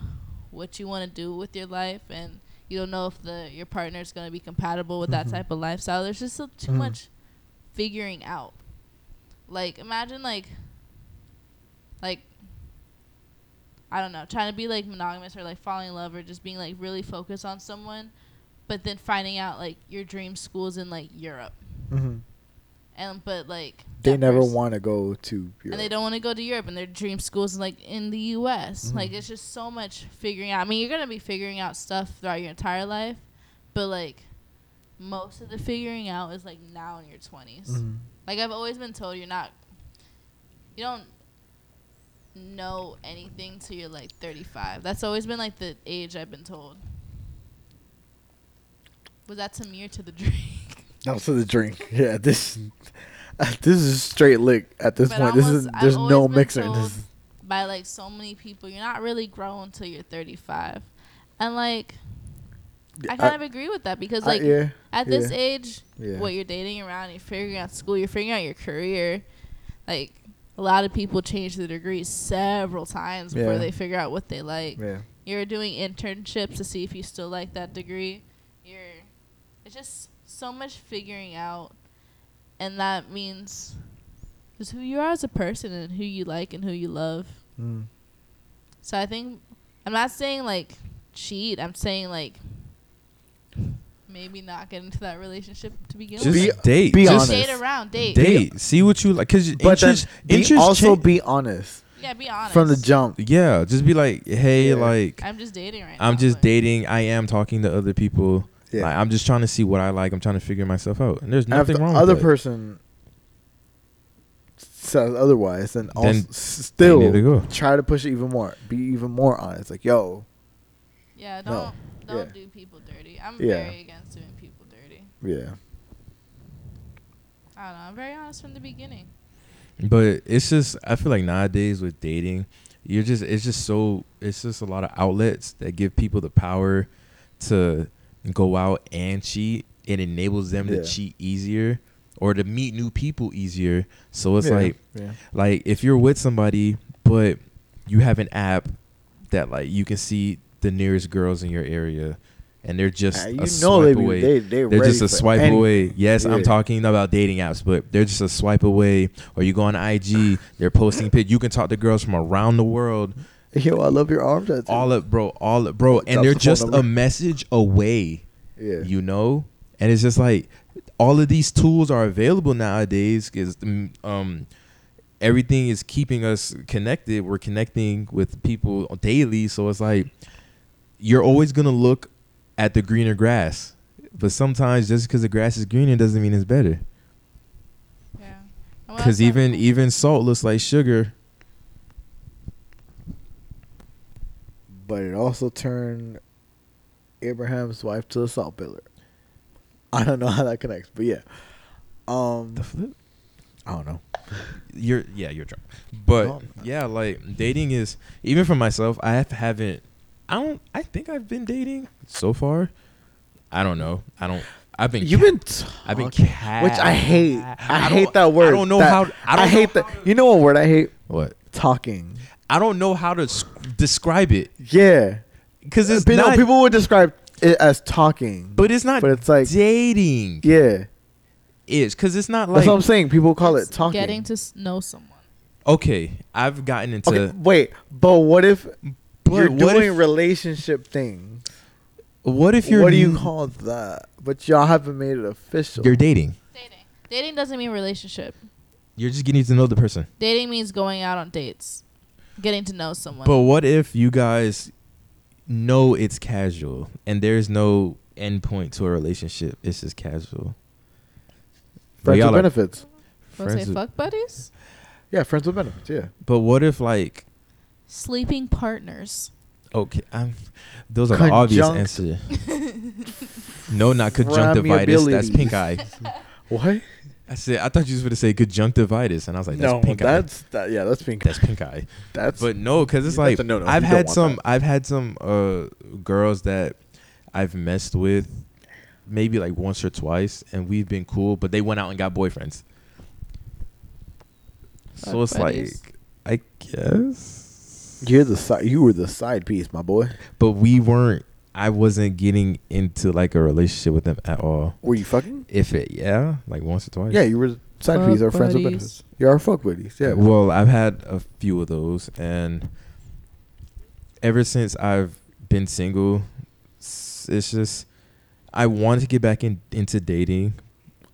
what you want to do with your life, and you don't know if the your partner is going to be compatible with that Mhm. type of lifestyle. There's just so, too much figuring out. Like imagine like, like. I don't know, trying to be like monogamous or like falling in love or just being like really focused on someone, but then finding out like your dream school's in like Europe, hmm and but like They never want to go to. Europe. and they don't want to go to Europe, and their dream schools like in the U.S. Mhm. Like it's just so much figuring out. I mean, you're gonna be figuring out stuff throughout your entire life, but like most of the figuring out is like now in your 20s. Mhm. Like I've always been told, you're not, you don't know anything till you're like 35. That's always been like the age I've been told. Was that to me or to the drink? Was for the drink. Yeah, this uh, this is straight lick at this But point. This almost- is I've there's no always mixer. This. by like so many people, you're not really grown till you're 35, and like I kind of agree with that because I- like yeah, at this yeah. age, yeah. what you're dating around, you're figuring out school, you're figuring out your career. Like a lot of people change their degrees several times before Yeah. they figure out what they like. yeah. You're doing internships to see if you still like that degree. You're it's just so much figuring out and that means just who you are as a person and who you like and who you love. Mm. So I think I'm not saying like cheat. I'm saying like maybe not get into that relationship to begin with. Just with. date. be just honest. Date around, date. date. See what you like. Cause But then interest, be interest also cha- be honest Yeah, be honest. from the jump. yeah. Just be like, hey, Yeah. like I'm just dating right now. I'm just but- dating. I am talking to other people. Yeah. Like, I'm just trying to see what I like. I'm trying to figure myself out. And there's And if nothing the wrong other with that. Other person says otherwise, then, Then s- They to still go. try to push it even more. Be even more honest. Like, yo, Yeah, No. don't don't Yeah. do people dirty. I'm Yeah. very against doing people dirty. yeah, I don't know. I'm very honest from the beginning. But it's just I feel like nowadays with dating, you're just it's just so it's just a lot of outlets that give people the power to go out and cheat. It enables them Yeah. to cheat easier or to meet new people easier. So it's Yeah, like yeah. like if you're with somebody but you have an app that like you can see the nearest girls in your area and they're just Ah, a know swipe they away. they- they are ready just a swipe away. Yes, I'm talking about dating apps, but they're just a swipe away. Or you go on IG, they're posting pic. You can talk to girls from around the world. Yo, I love your arm tattoo. All up, bro. All up, bro. Drops And they're the just a message away. yeah. You know, and it's just like all of these tools are available nowadays because um everything is keeping us connected. We're connecting with people daily, so it's like you're always gonna look at the greener grass. But sometimes just because the grass is greener doesn't mean it's better. Yeah. And when I Because was even like- even salt looks like sugar. But it also turned Abraham's wife to a salt pillar. I don't know how that connects, but yeah. Um, The flip. I don't know. You're yeah, you're drunk. But yeah, like dating is even for myself. I have, haven't. I don't. I think I've been dating so far. I don't know. I don't. I've been. You've ca- been I've been talking, ca- which I hate. I, I hate that word. I don't know That- how. I, don't hate that. You know what word I hate? what? Talking. I don't know how to s- describe it Yeah. because it's People, not. people would describe it as talking, but it's not. but it's like- dating. yeah. Is because it's not like That's like what I'm saying. People call it talking. Getting to know someone. okay. I've gotten into. okay, wait, but what if But you're what doing if- relationship things? What if you're? What do you call that? But y'all haven't made it official. You're dating. Dating. Dating doesn't mean relationship. You're just getting to know the person. Dating means going out on dates, getting to know someone. But what if you guys know it's casual and there's no end point to a relationship? It's just casual. But friends with benefits. Wanna say friends with- fuck buddies, Yeah, friends with benefits. Yeah. But what if like sleeping partners. okay, I'm, those are the obvious Conjunct- answers. no, not conjunctivitis. That's pink eye. What? I said I thought you was going to say conjunctivitis, and I was like, that's no, pink eye. that's that. Yeah, that's pink. That's pink eye. That's But no, because it's like no-no. I've You had some. that. I've had some uh girls that I've messed with, maybe like once or twice, and we've been cool. But they went out and got boyfriends. So Fuck it's buddies. like, I guess, you're the side. You were the side piece, my boy. but we weren't. I wasn't getting into like a relationship with them at all. Were you fucking? If it, yeah, like once or twice. Yeah, you were side Fuck piece or friends with benefits. You're our fuck buddies. Yeah. Well, I've had a few of those, and ever since I've been single, it's just I want to get back in, into dating.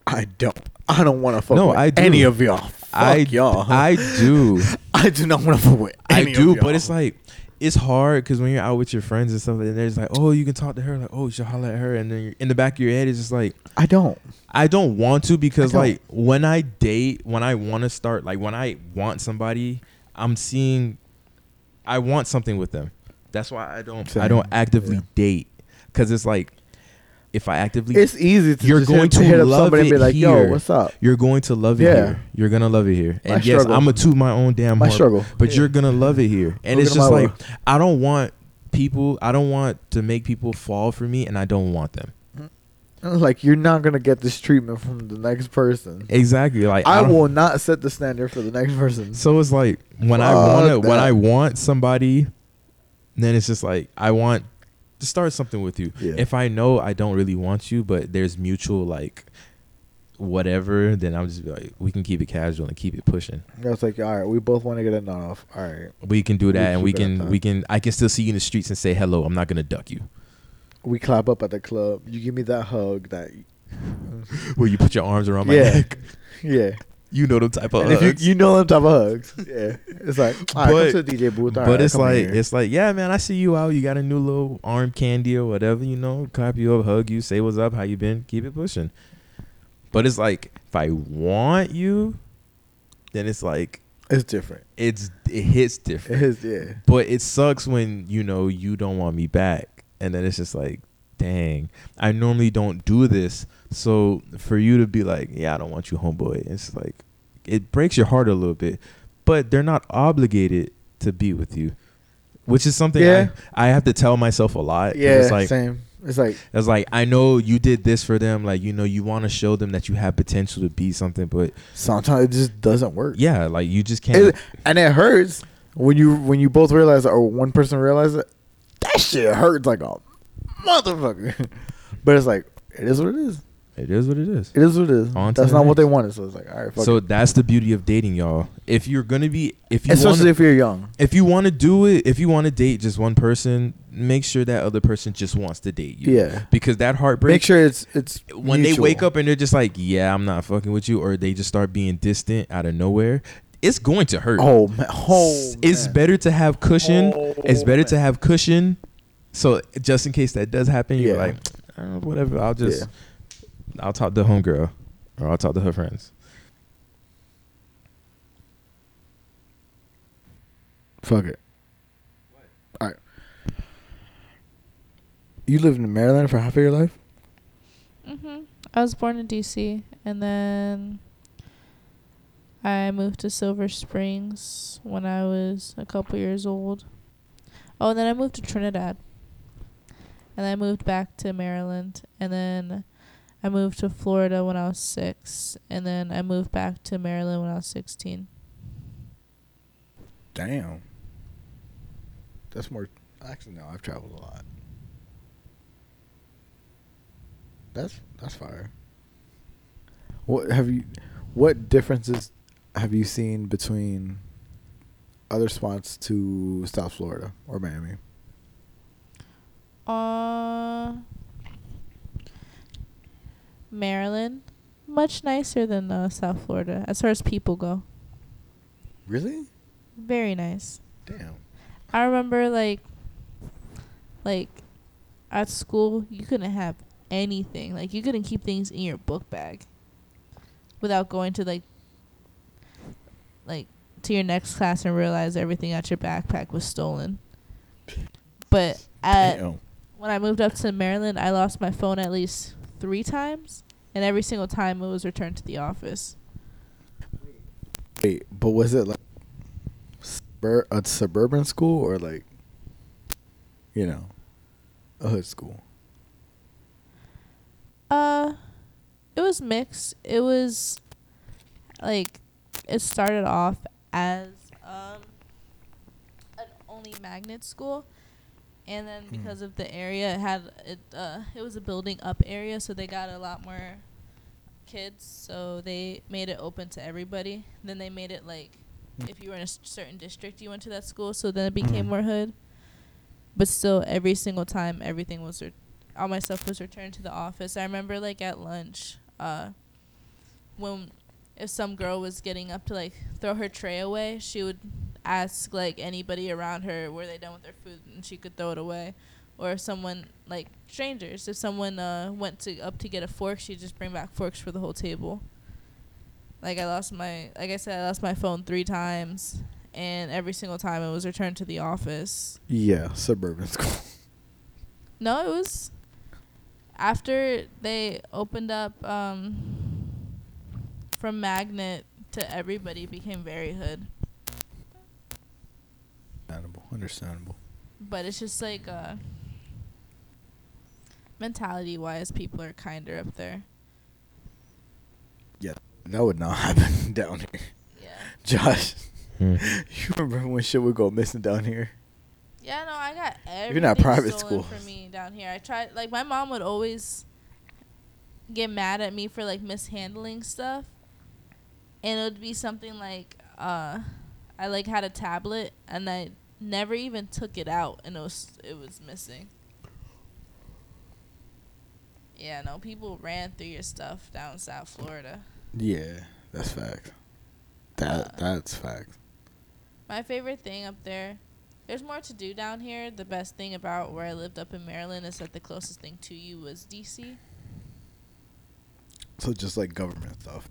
I don't. I don't want to fuck No, with I do. any of y'all. Fuck I y'all. I do, I do not want to with I do, but it's like it's hard because when you're out with your friends and stuff, and there's like, oh, you can talk to her, like, oh, you should holler at her, and then you're, in the back of your head, it's just like I don't. I don't want to because like when I date, when I want to start, like when I want somebody, I'm seeing, I want something with them. That's why I don't. I don't actively Yeah. date because it's like if I actively, It's easy to You're going hit, to hit love somebody and be it like, "Yo, here. what's up?" you're going to love it Yeah. here. You're gonna love it here. My And yes, struggle. I'm gonna toot my own damn My struggle. but Yeah. you're gonna love it here. And Look it's just like life. I don't want people. I don't want to make people fall for me, and I don't want them. Mm-hmm. Like you're not gonna get this treatment from the next person. Exactly. Like I, don't- will not set the standard for the next person. So it's like when I want when. I want somebody, then it's just like I want to start something with you. Yeah. If I know I don't really want you, but there's mutual like whatever, then I'm just like we can keep it casual and keep it pushing. I was like, all right, we both want to get a nut off. All right, We can do that, and we it at can we can I can still see you in the streets and say hello. I'm not gonna duck you. we clap up at the club. You give me that hug. That Where you put your arms around my Yeah. neck. yeah. You know them type of And if hugs. you you know them type of hugs, yeah, it's like, all right, But- come to DJ booth. All but right, it's like it's like yeah, man. I see you out. You got a new little arm candy or whatever. You know, clap you up, hug you, say what's up, how you been, keep it pushing. But it's like if I want you, then it's like it's different. it's it hits It different. is, yeah. But it sucks when you know you don't want me back, and then it's just like, dang, I normally don't do this. So for you to be like, yeah, I don't want you, homeboy, it's like it breaks your heart a little bit. But they're not obligated to be with you, which is something Yeah. I, I have to tell myself a lot. Yeah, it's like same. It's like it's like I know you did this for them, like you know you want to show them that you have potential to be something, but sometimes it just doesn't work. yeah, like you just can't. It- and it hurts when you when you both realize or one person realizes it. That shit hurts like a motherfucker. but it's like it is what it is. It is what it is. It is what it is. On to That's the not what they next. wanted. So it's like, all right, fuck So it. that's the beauty of dating, y'all. If you're gonna be, if you especially want, if you're young. if you want to do it, if you want to date just one person, make sure that other person just wants to date you. Yeah. Because that heartbreak. Make sure it's it's when they mutual. wake up and they're just like, "Yeah, I'm not fucking with you," or they just start being distant out of nowhere, it's going to hurt. Oh man, oh, it's man. better to have cushion. Oh, it's better to man. have cushion. So just in case that does happen, you're Yeah. like, "Uh, whatever. I'll just, Yeah. I'll talk to homegirl, or I'll talk to her friends. Fuck it. What? All right. You lived in Maryland for half of your life. hmm I was born in DC, and then I moved to Silver Springs when I was a couple years old. Oh, and then I moved to Trinidad, and then I moved back to Maryland, and then I moved to Florida when I was six, and then I moved back to Maryland when I was sixteen. Damn. That's more. Actually, no. I've traveled a lot. That's that's fire. What have you? What differences have you seen between other spots to South Florida or Miami? Uh, Maryland, much nicer than uh, South Florida as far as people go. Really? Very nice. Damn. I remember like like at school you couldn't have anything. Like you couldn't keep things in your book bag without going to like like to your next class and realize everything at your backpack was stolen. But at Damn. when I moved up to Maryland, I lost my phone at least 3 times and every single time it was returned to the office. Wait, but was it like subur- a suburban school or like, you know, a hood school? Uh, it was mixed. It was like it started off as um an only magnet school, and then Hmm. because of the area, it had it. Uh, it was a building up area, so they got a lot more kids. So they made it open to everybody. Then they made it like Hmm. if you were in a s- certain district, you went to that school. So then it became Mhm. more hood. But still, every single time, everything was re- all my stuff was returned to the office. I remember like at lunch, uh, when if some girl was getting up to like throw her tray away, she would ask like anybody around her were they done with their food and she could throw it away. Or if someone like strangers, if someone uh went to up to get a fork, she'd just bring back forks for the whole table. Like I lost my like I said, I lost my phone three times and every single time it was returned to the office. Yeah, suburban school. No, it was after they opened up um, from magnet to everybody became very hood. Understandable. Understandable. But it's just like uh, mentality wise, people are kinder up there. Yeah, that would not happen down here. Yeah. Josh, Hmm. you remember when shit would go missing down here? Yeah, no, I got everything Even at private stolen for me down here. I tried like my mom would always get mad at me for like mishandling stuff. And it would be something like uh I like had a tablet and I never even took it out and it was it was missing. Yeah, no, people ran through your stuff down South Florida. Yeah, that's fact. That Uh, that's fact. My favorite thing up there, there's more to do down here. The best thing about where I lived up in Maryland is that the closest thing to you was DC. So just like government stuff.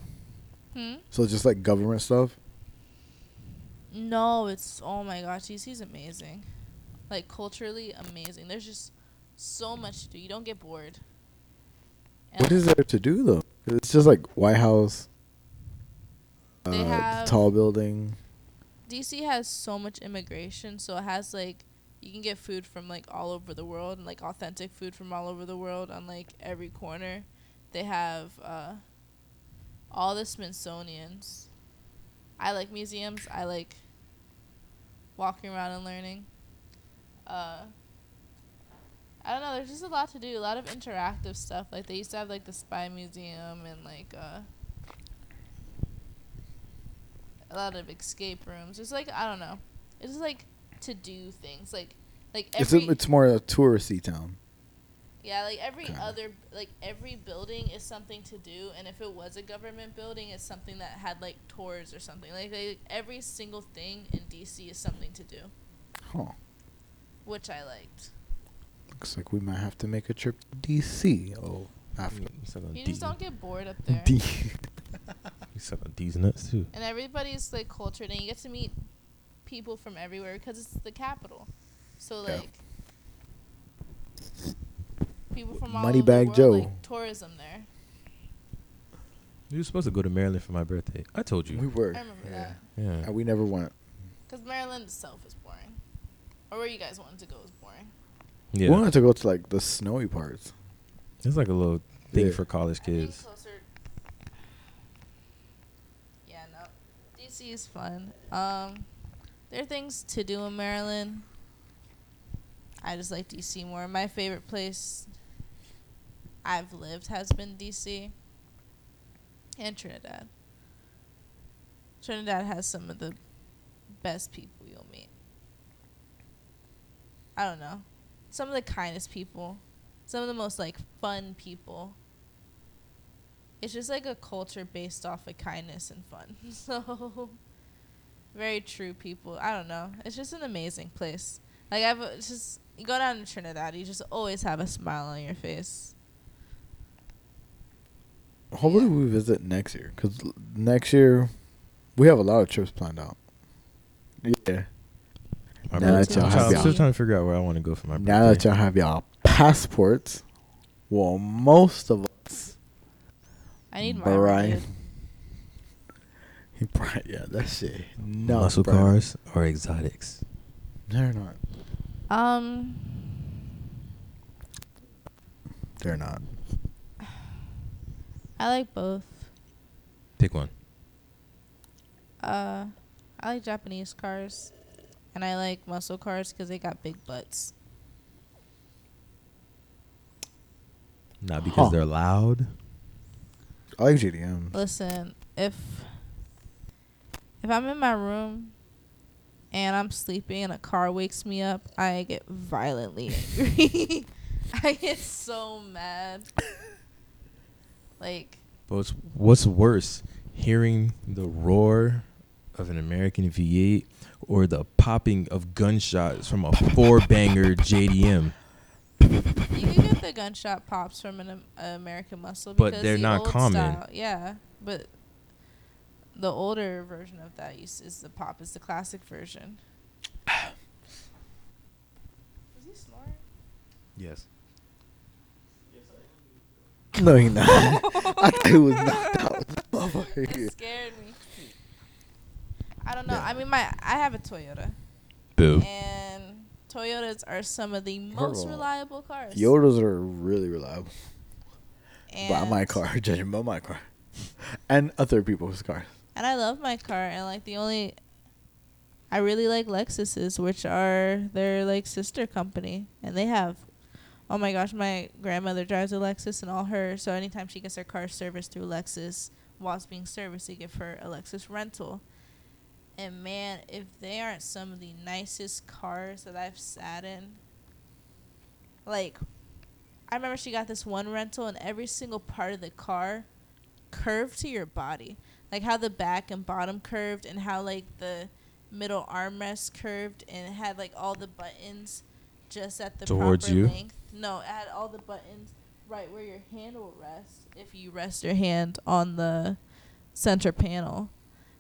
Hmm? So just like government stuff. No, it's oh my gosh, DC's amazing. Like culturally amazing. There's just so much to do. You don't get bored. And What is there to do though? It's just like White House. Uh, have- tall building. DC has so much immigration, so it has like you can get food from like all over the world and like authentic food from all over the world on like every corner. They have uh all the Smithsonian's. I like museums. I like walking around and learning. Uh I don't know. There's just a lot to do. A lot of interactive stuff. Like they used to have like the spy museum and like uh, a lot of escape rooms. It's like I don't know. It's just like to do things like like It's every a, it's more a touristy town. Yeah like every Kinda. other like every building is something to do. And if it was a government building, it's something that had like tours or something. Like, like every single thing in DC is something to do, Huh. which I liked. Looks like we might have to make a trip to DC. Oh, after. You suck on You D- just don't get bored up there. D- You suck on D's nuts too. and everybody's like cultured and you get to meet people from everywhere because it's the capital so Yeah. Like people from all Moneybag over the world, Joe. like, tourism there You were supposed to go to Maryland for my birthday. I told you. we were. i remember yeah. Yeah. And we never went. because maryland itself is boring or where you guys wanted to go is boring Yeah. We wanted to go to like the snowy parts. It's like a little thing Yeah. for college I think kids. closer yeah no dc is fun um there are things to do in maryland i just like dc more my favorite place i've lived has been dc and trinidad trinidad has some of the best people you'll meet i don't know some of the kindest people some of the most like fun people it's just like a culture based off of kindness and fun. So very true people. I don't know. It's just an amazing place. Like I've just you go down to Trinidad, you just always have a smile on your face. Hopefully, Yeah. we visit next year because next year we have a lot of trips planned out. Yeah. My Now birthday. that y'all I'm have y'all- still trying to figure out where I want to go for my birthday. Now that y'all have y'all passports, well, most of us. I need my Brian. ride. Brian, yeah, that shit. No, muscle Brian. cars or exotics. They're not. Um They're not. I like both. Pick one. Uh I like Japanese cars and I like muscle cars cuz they got big butts. Not because Huh. they're loud. I like JDM. Listen, if if I'm in my room and I'm sleeping and a car wakes me up, I get violently angry. I get so mad. Like But what's, what's worse, hearing the roar of an American V8 or the popping of gunshots from a four banger JDM? you can get the gunshot pops from an Am- American Muscle, But they're the not common. Style, yeah, but the older version of that is, is the pop. Is the classic version. Is he snoring? Yes. No, he not. I thought was knocked out. Motherfucker. It scared me. I don't know. Yeah. I mean, my I have a Toyota, Boo. and Toyotas are some of the most Horrible. reliable cars. Yotas are really reliable. By my car, judging by my car, and other people's cars. And I love my car, and like the only, I really like Lexuses, which are their like sister company, and they have, oh my gosh, my grandmother drives a Lexus, and all her, so anytime she gets her car serviced through Lexus, whilst being serviced, they give her a Lexus rental. And man, if they aren't some of the nicest cars that I've sat in, like, I remember she got this one rental, and every single part of the car curved to your body like how the back and bottom curved and how like the middle armrest curved and it had like all the buttons just at the Towards proper you? length. No, it had all the buttons right where your hand will rest if you rest your hand on the center panel.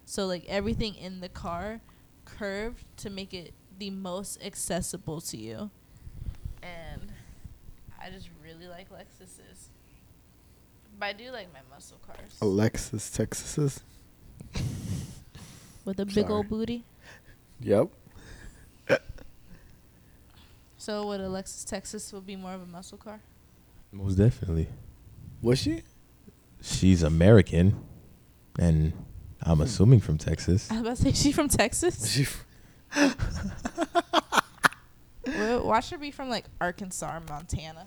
So like everything in the car curved to make it the most accessible to you. And I just really like Lexuses. But I do like my muscle cars. Alexis, Texas's. With a big Sorry. old booty. Yep. So would a Lexus Texas would be more of a muscle car? Most definitely. Was she? She's American, and I'm assuming from Texas. I was about to say she from Texas. She. Where Wait, Watch her be from like Arkansas or Montana.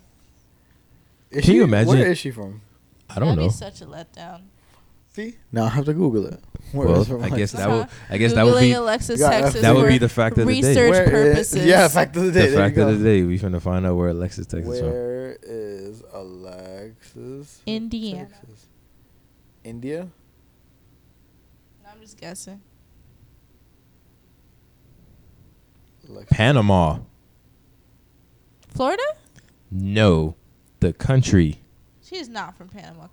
Is Can you imagine- Where is she from? I don't know. That'd know. be such a letdown. See, now I have to Google it. Where is Well, her I from? guess that would. I guess that would be. Alexis, Texas. that would be the fact of the day. research Where is- purposes. yeah, fact of the day. The there fact you of the day, we finna find out where Alexis, Texas from. Where is Alexis? from Indiana. Texas? India. No, I'm just guessing. Alexis. Panama. Florida? No, the country. She is not from Panama.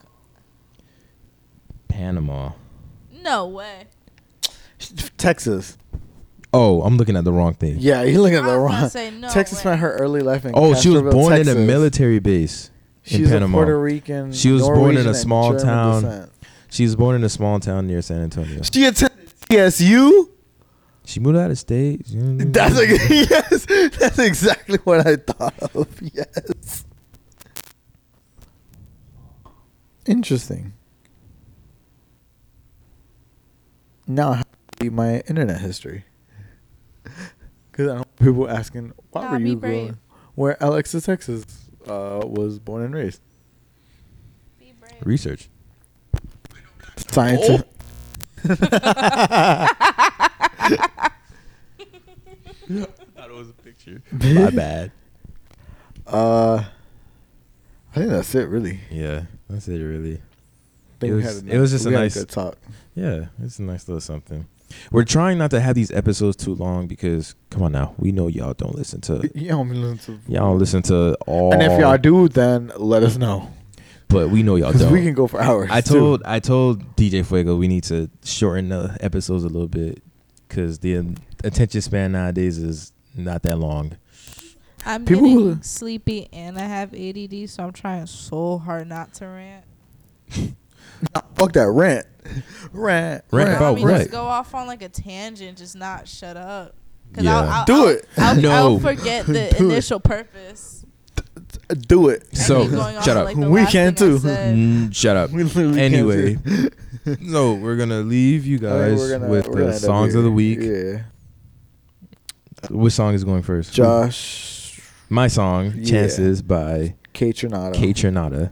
Panama. No way. Texas. Oh, I'm looking at the wrong thing. Yeah, you're looking at the was gonna wrong. say no Texas way. spent her early life in. Oh, she was Castroville, born in a military base in She's Panama. a Puerto Rican. She was born in a small town. descent. She was born in a small town near San Antonio. She attended TSU. She moved out of state. That's like, yes. That's exactly what I thought of. Yes. Interesting. Now I have to read my internet history. Because I don't people asking, why Nah, were you brave. going? Where Alexis, Texas uh, was born and raised. Be brave. research. Scientist. thought it was a picture. My bad. Uh, I think that's it, really. Yeah, that's it. Really. I think It we was- had it was just a we had nice- good talk. Yeah, it's a nice little something. We're trying not to have these episodes too long because, come on now, we know y'all don't listen to You don't listen to y'all don't listen to all. And if y'all do, then let us know. but we know y'all don't. we can go for hours. I too. told I told DJ Fuego we need to shorten the episodes a little bit because the attention span nowadays is not that long. I'm People getting sleepy and I have ADD, so I'm trying so hard not to rant. Nah, fuck that rant. Rant. Rant You know, about I mean, what? Just go off on like a tangent, just not shut up. Cause Yeah. I'll, I'll, Do I'll, it. I'll, No. I'll forget the Do it. initial purpose. Do it. I So, keep going off shut on, up. Like, the We last can thing I too. said. Mm, shut up. We literally can't Anyway, do- so we're gonna leave you I mean, guys we're gonna- with we're gonna the end up songs of here. the week. Yeah. Which song is going first? Josh My song, Yeah. Chances by Kaytranada. Kate Trinata.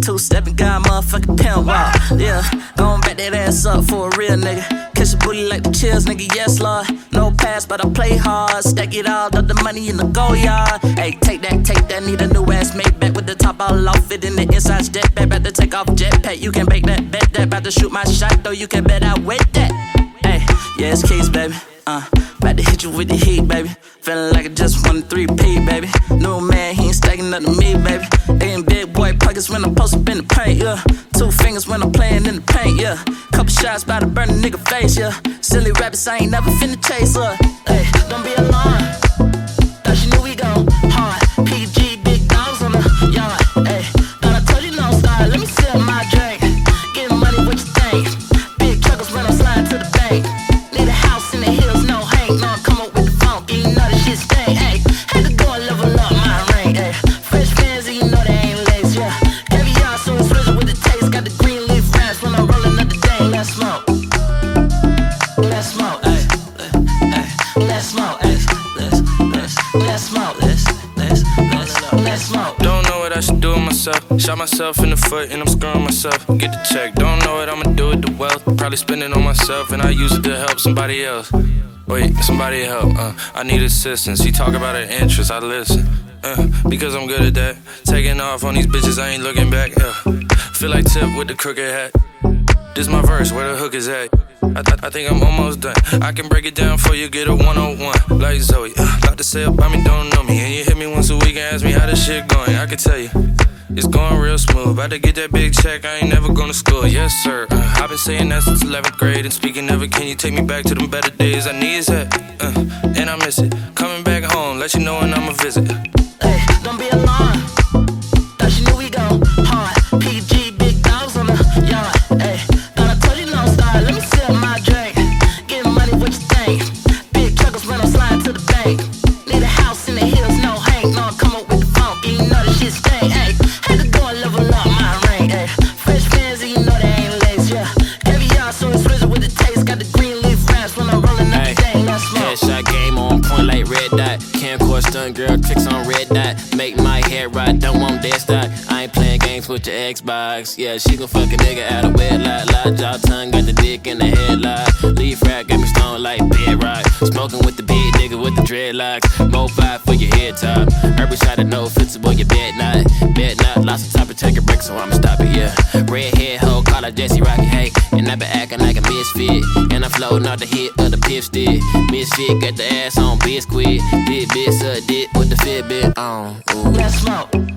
Two stepping guy, motherfucking pimp walk. Yeah, gon' back that ass up for a real nigga. Kiss your booty like the chills, nigga. Yes, Lord. No pass, but I play hard. Stack it all, up the money in the go yard. Hey, take that, take that. Need a new ass made back with the top all off. Fit in the inside jet back. About to take off jetpack. You can bake that, bet that. About to shoot my shot, though. You can bet I wet that. Hey, yeah, it's keys, baby. Uh, about to hit you with the heat, baby. Feeling like I just won a 3P, baby. No man, he ain't stacking up to me, baby. Ain't big boy pockets when I'm post up in the paint, yeah. Two fingers when I'm playing in the paint, yeah. Couple shots by the burn a nigga face, yeah. Silly rabbits, I ain't never finna chase her. Hey, don't be alarmed. Thought she knew we go do with myself. Shot myself in the foot and I'm screwing myself. Get the check. Don't know what I'ma do with the wealth. Probably spend it on myself and I use it to help somebody else. Wait, somebody help. Uh, I need assistance. He talk about her interest. I listen. Uh, because I'm good at that. Taking off on these bitches, I ain't looking back. Uh, feel like Tip with the crooked hat. This my verse, where the hook is at. I, th- I think I'm almost done. I can break it down for you, get a one on one. Like Zoe, uh, lot to say about me, don't know me. And you hit me once a week and ask me how this shit going. I can tell you, it's going real smooth. About to get that big check, I ain't never to school. Yes, sir. Uh, I've been saying that since 11th grade. And speaking of it, can you take me back to them better days? I need that, uh, and I miss it. Coming back home, let you know when I'ma visit. Hey, don't be your Xbox. Yeah, she gon' fuck a nigga out of wedlock. Lot jaw tongue got the dick in the headlock. Leaf wrap got me stoned like bedrock. Smoking with the big nigga with the dreadlocks. Mo five for your head top. Herbie shot at no fits boy, you bet not. Bet not. Lost the top and take a break, so I'ma stop it, yeah. Red head hoe, call her Jesse Rocky, hey. And I been acting like a misfit. And I'm floating out the hit of the pip stick. Misfit got the ass on biscuit. Did bit, suck dick with the Fitbit on. Ooh. Let's smoke.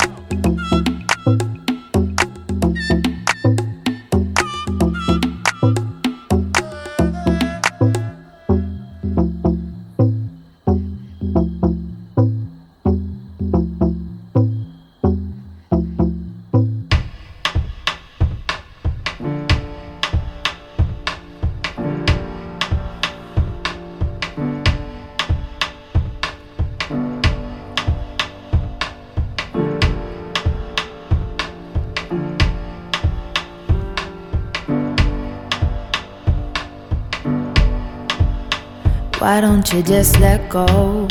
You just let go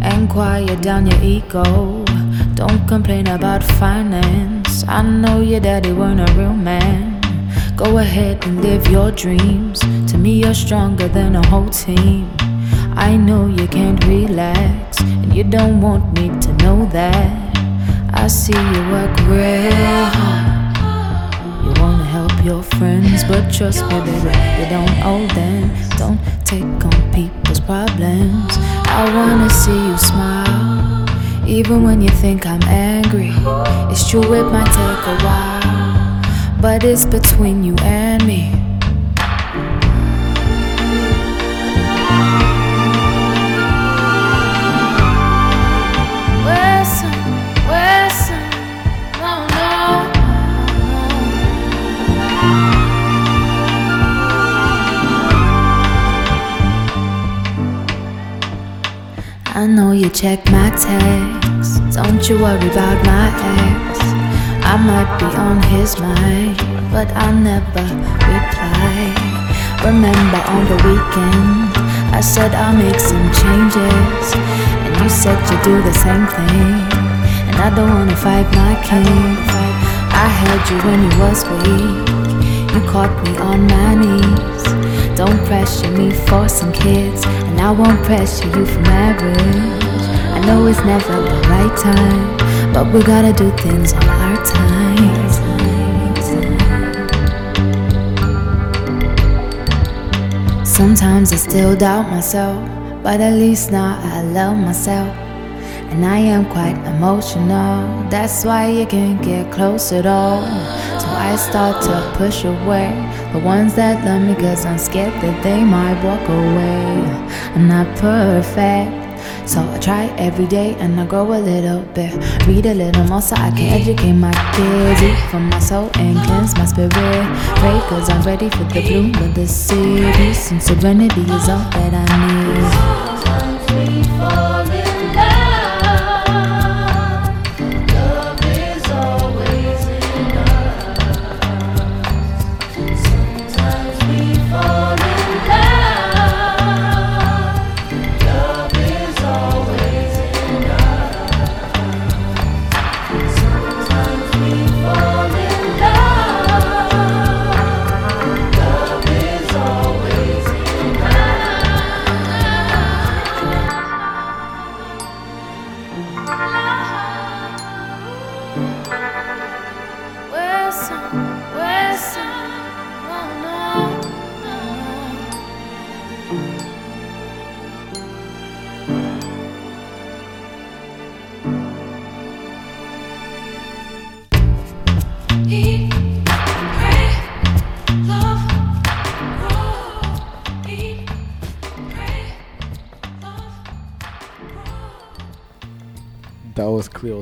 and quiet down your ego? Don't complain about finance. I know your daddy weren't a real man. Go ahead and live your dreams. To me, you're stronger than a whole team. I know you can't relax, and you don't want me to know that. I see you work real hard. You wanna help your friends, but trust me, baby, you don't owe them. Don't take on people's problems. I wanna see you smile, even when you think I'm angry. It's true, it might take a while, but it's between you and me. I know you check my texts. Don't you worry about my ex. I might be on his mind, but I never reply. Remember on the weekend, I said I'll make some changes. And You said you'd do the same thing, and I don't wanna fight my king. I held you when you was weak. You caught me on my knees. Don't pressure me for some kids, and I won't pressure you for marriage. I know it's never the right time, but we gotta do things on our time. Sometimes I still doubt myself, but at least now I love myself. And I am quite emotional, that's why you can't get close at all. So I start to push away the ones that love me, cause I'm scared that they might walk away. I'm not perfect. So I try every day and I grow a little bit. Read a little more so I can educate my kids. Eat from my soul and cleanse my spirit. Pray cause I'm ready for the bloom of the city. And serenity is all that I need.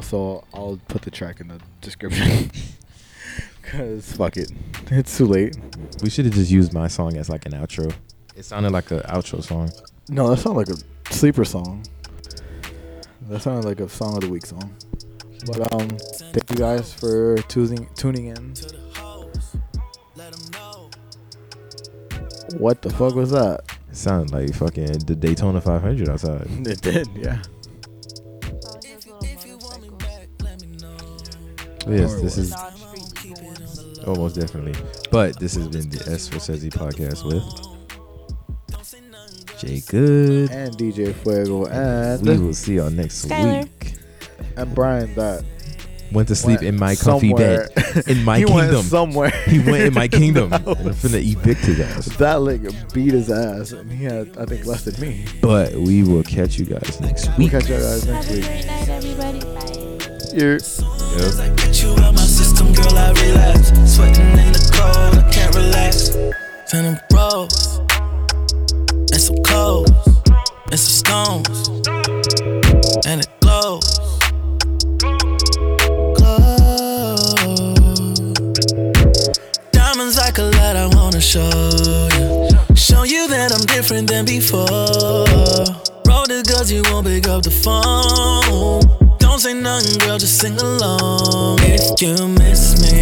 So I'll put the track in the description. Cause fuck it, it's too late. We should have just used my song as like an outro. It sounded like an outro song. No, that sounded like a sleeper song. That sounded like a song of the week song. But um, thank you guys for tuning tuning in. What the fuck was that? It sounded like fucking the Daytona 500 outside. It did, yeah. Yes, this is almost definitely. But this has been the S for Sezi podcast with Jay Good. And DJ Fuego and We will see y'all next Skylar. week. and Brian that Went to sleep went in my comfy somewhere. bed. In my he kingdom. Went somewhere. He went in my kingdom. and That I'm was- finna evict his ass. That like beat his ass, and he had I think less than me. But we will catch you guys next We'll week. catch you guys next week. night, everybody. Bye. Yeah. I get you out my system, girl, I relapse. Sweating in the cold, I can't relax. Phantom bros, and some and some stones, and it glows. Glows. Diamonds like a light, I wanna show you. Show you that I'm different than before. Roll the girls, you won't pick up the phone. Don't say nothing, girl, just sing along. If you miss me,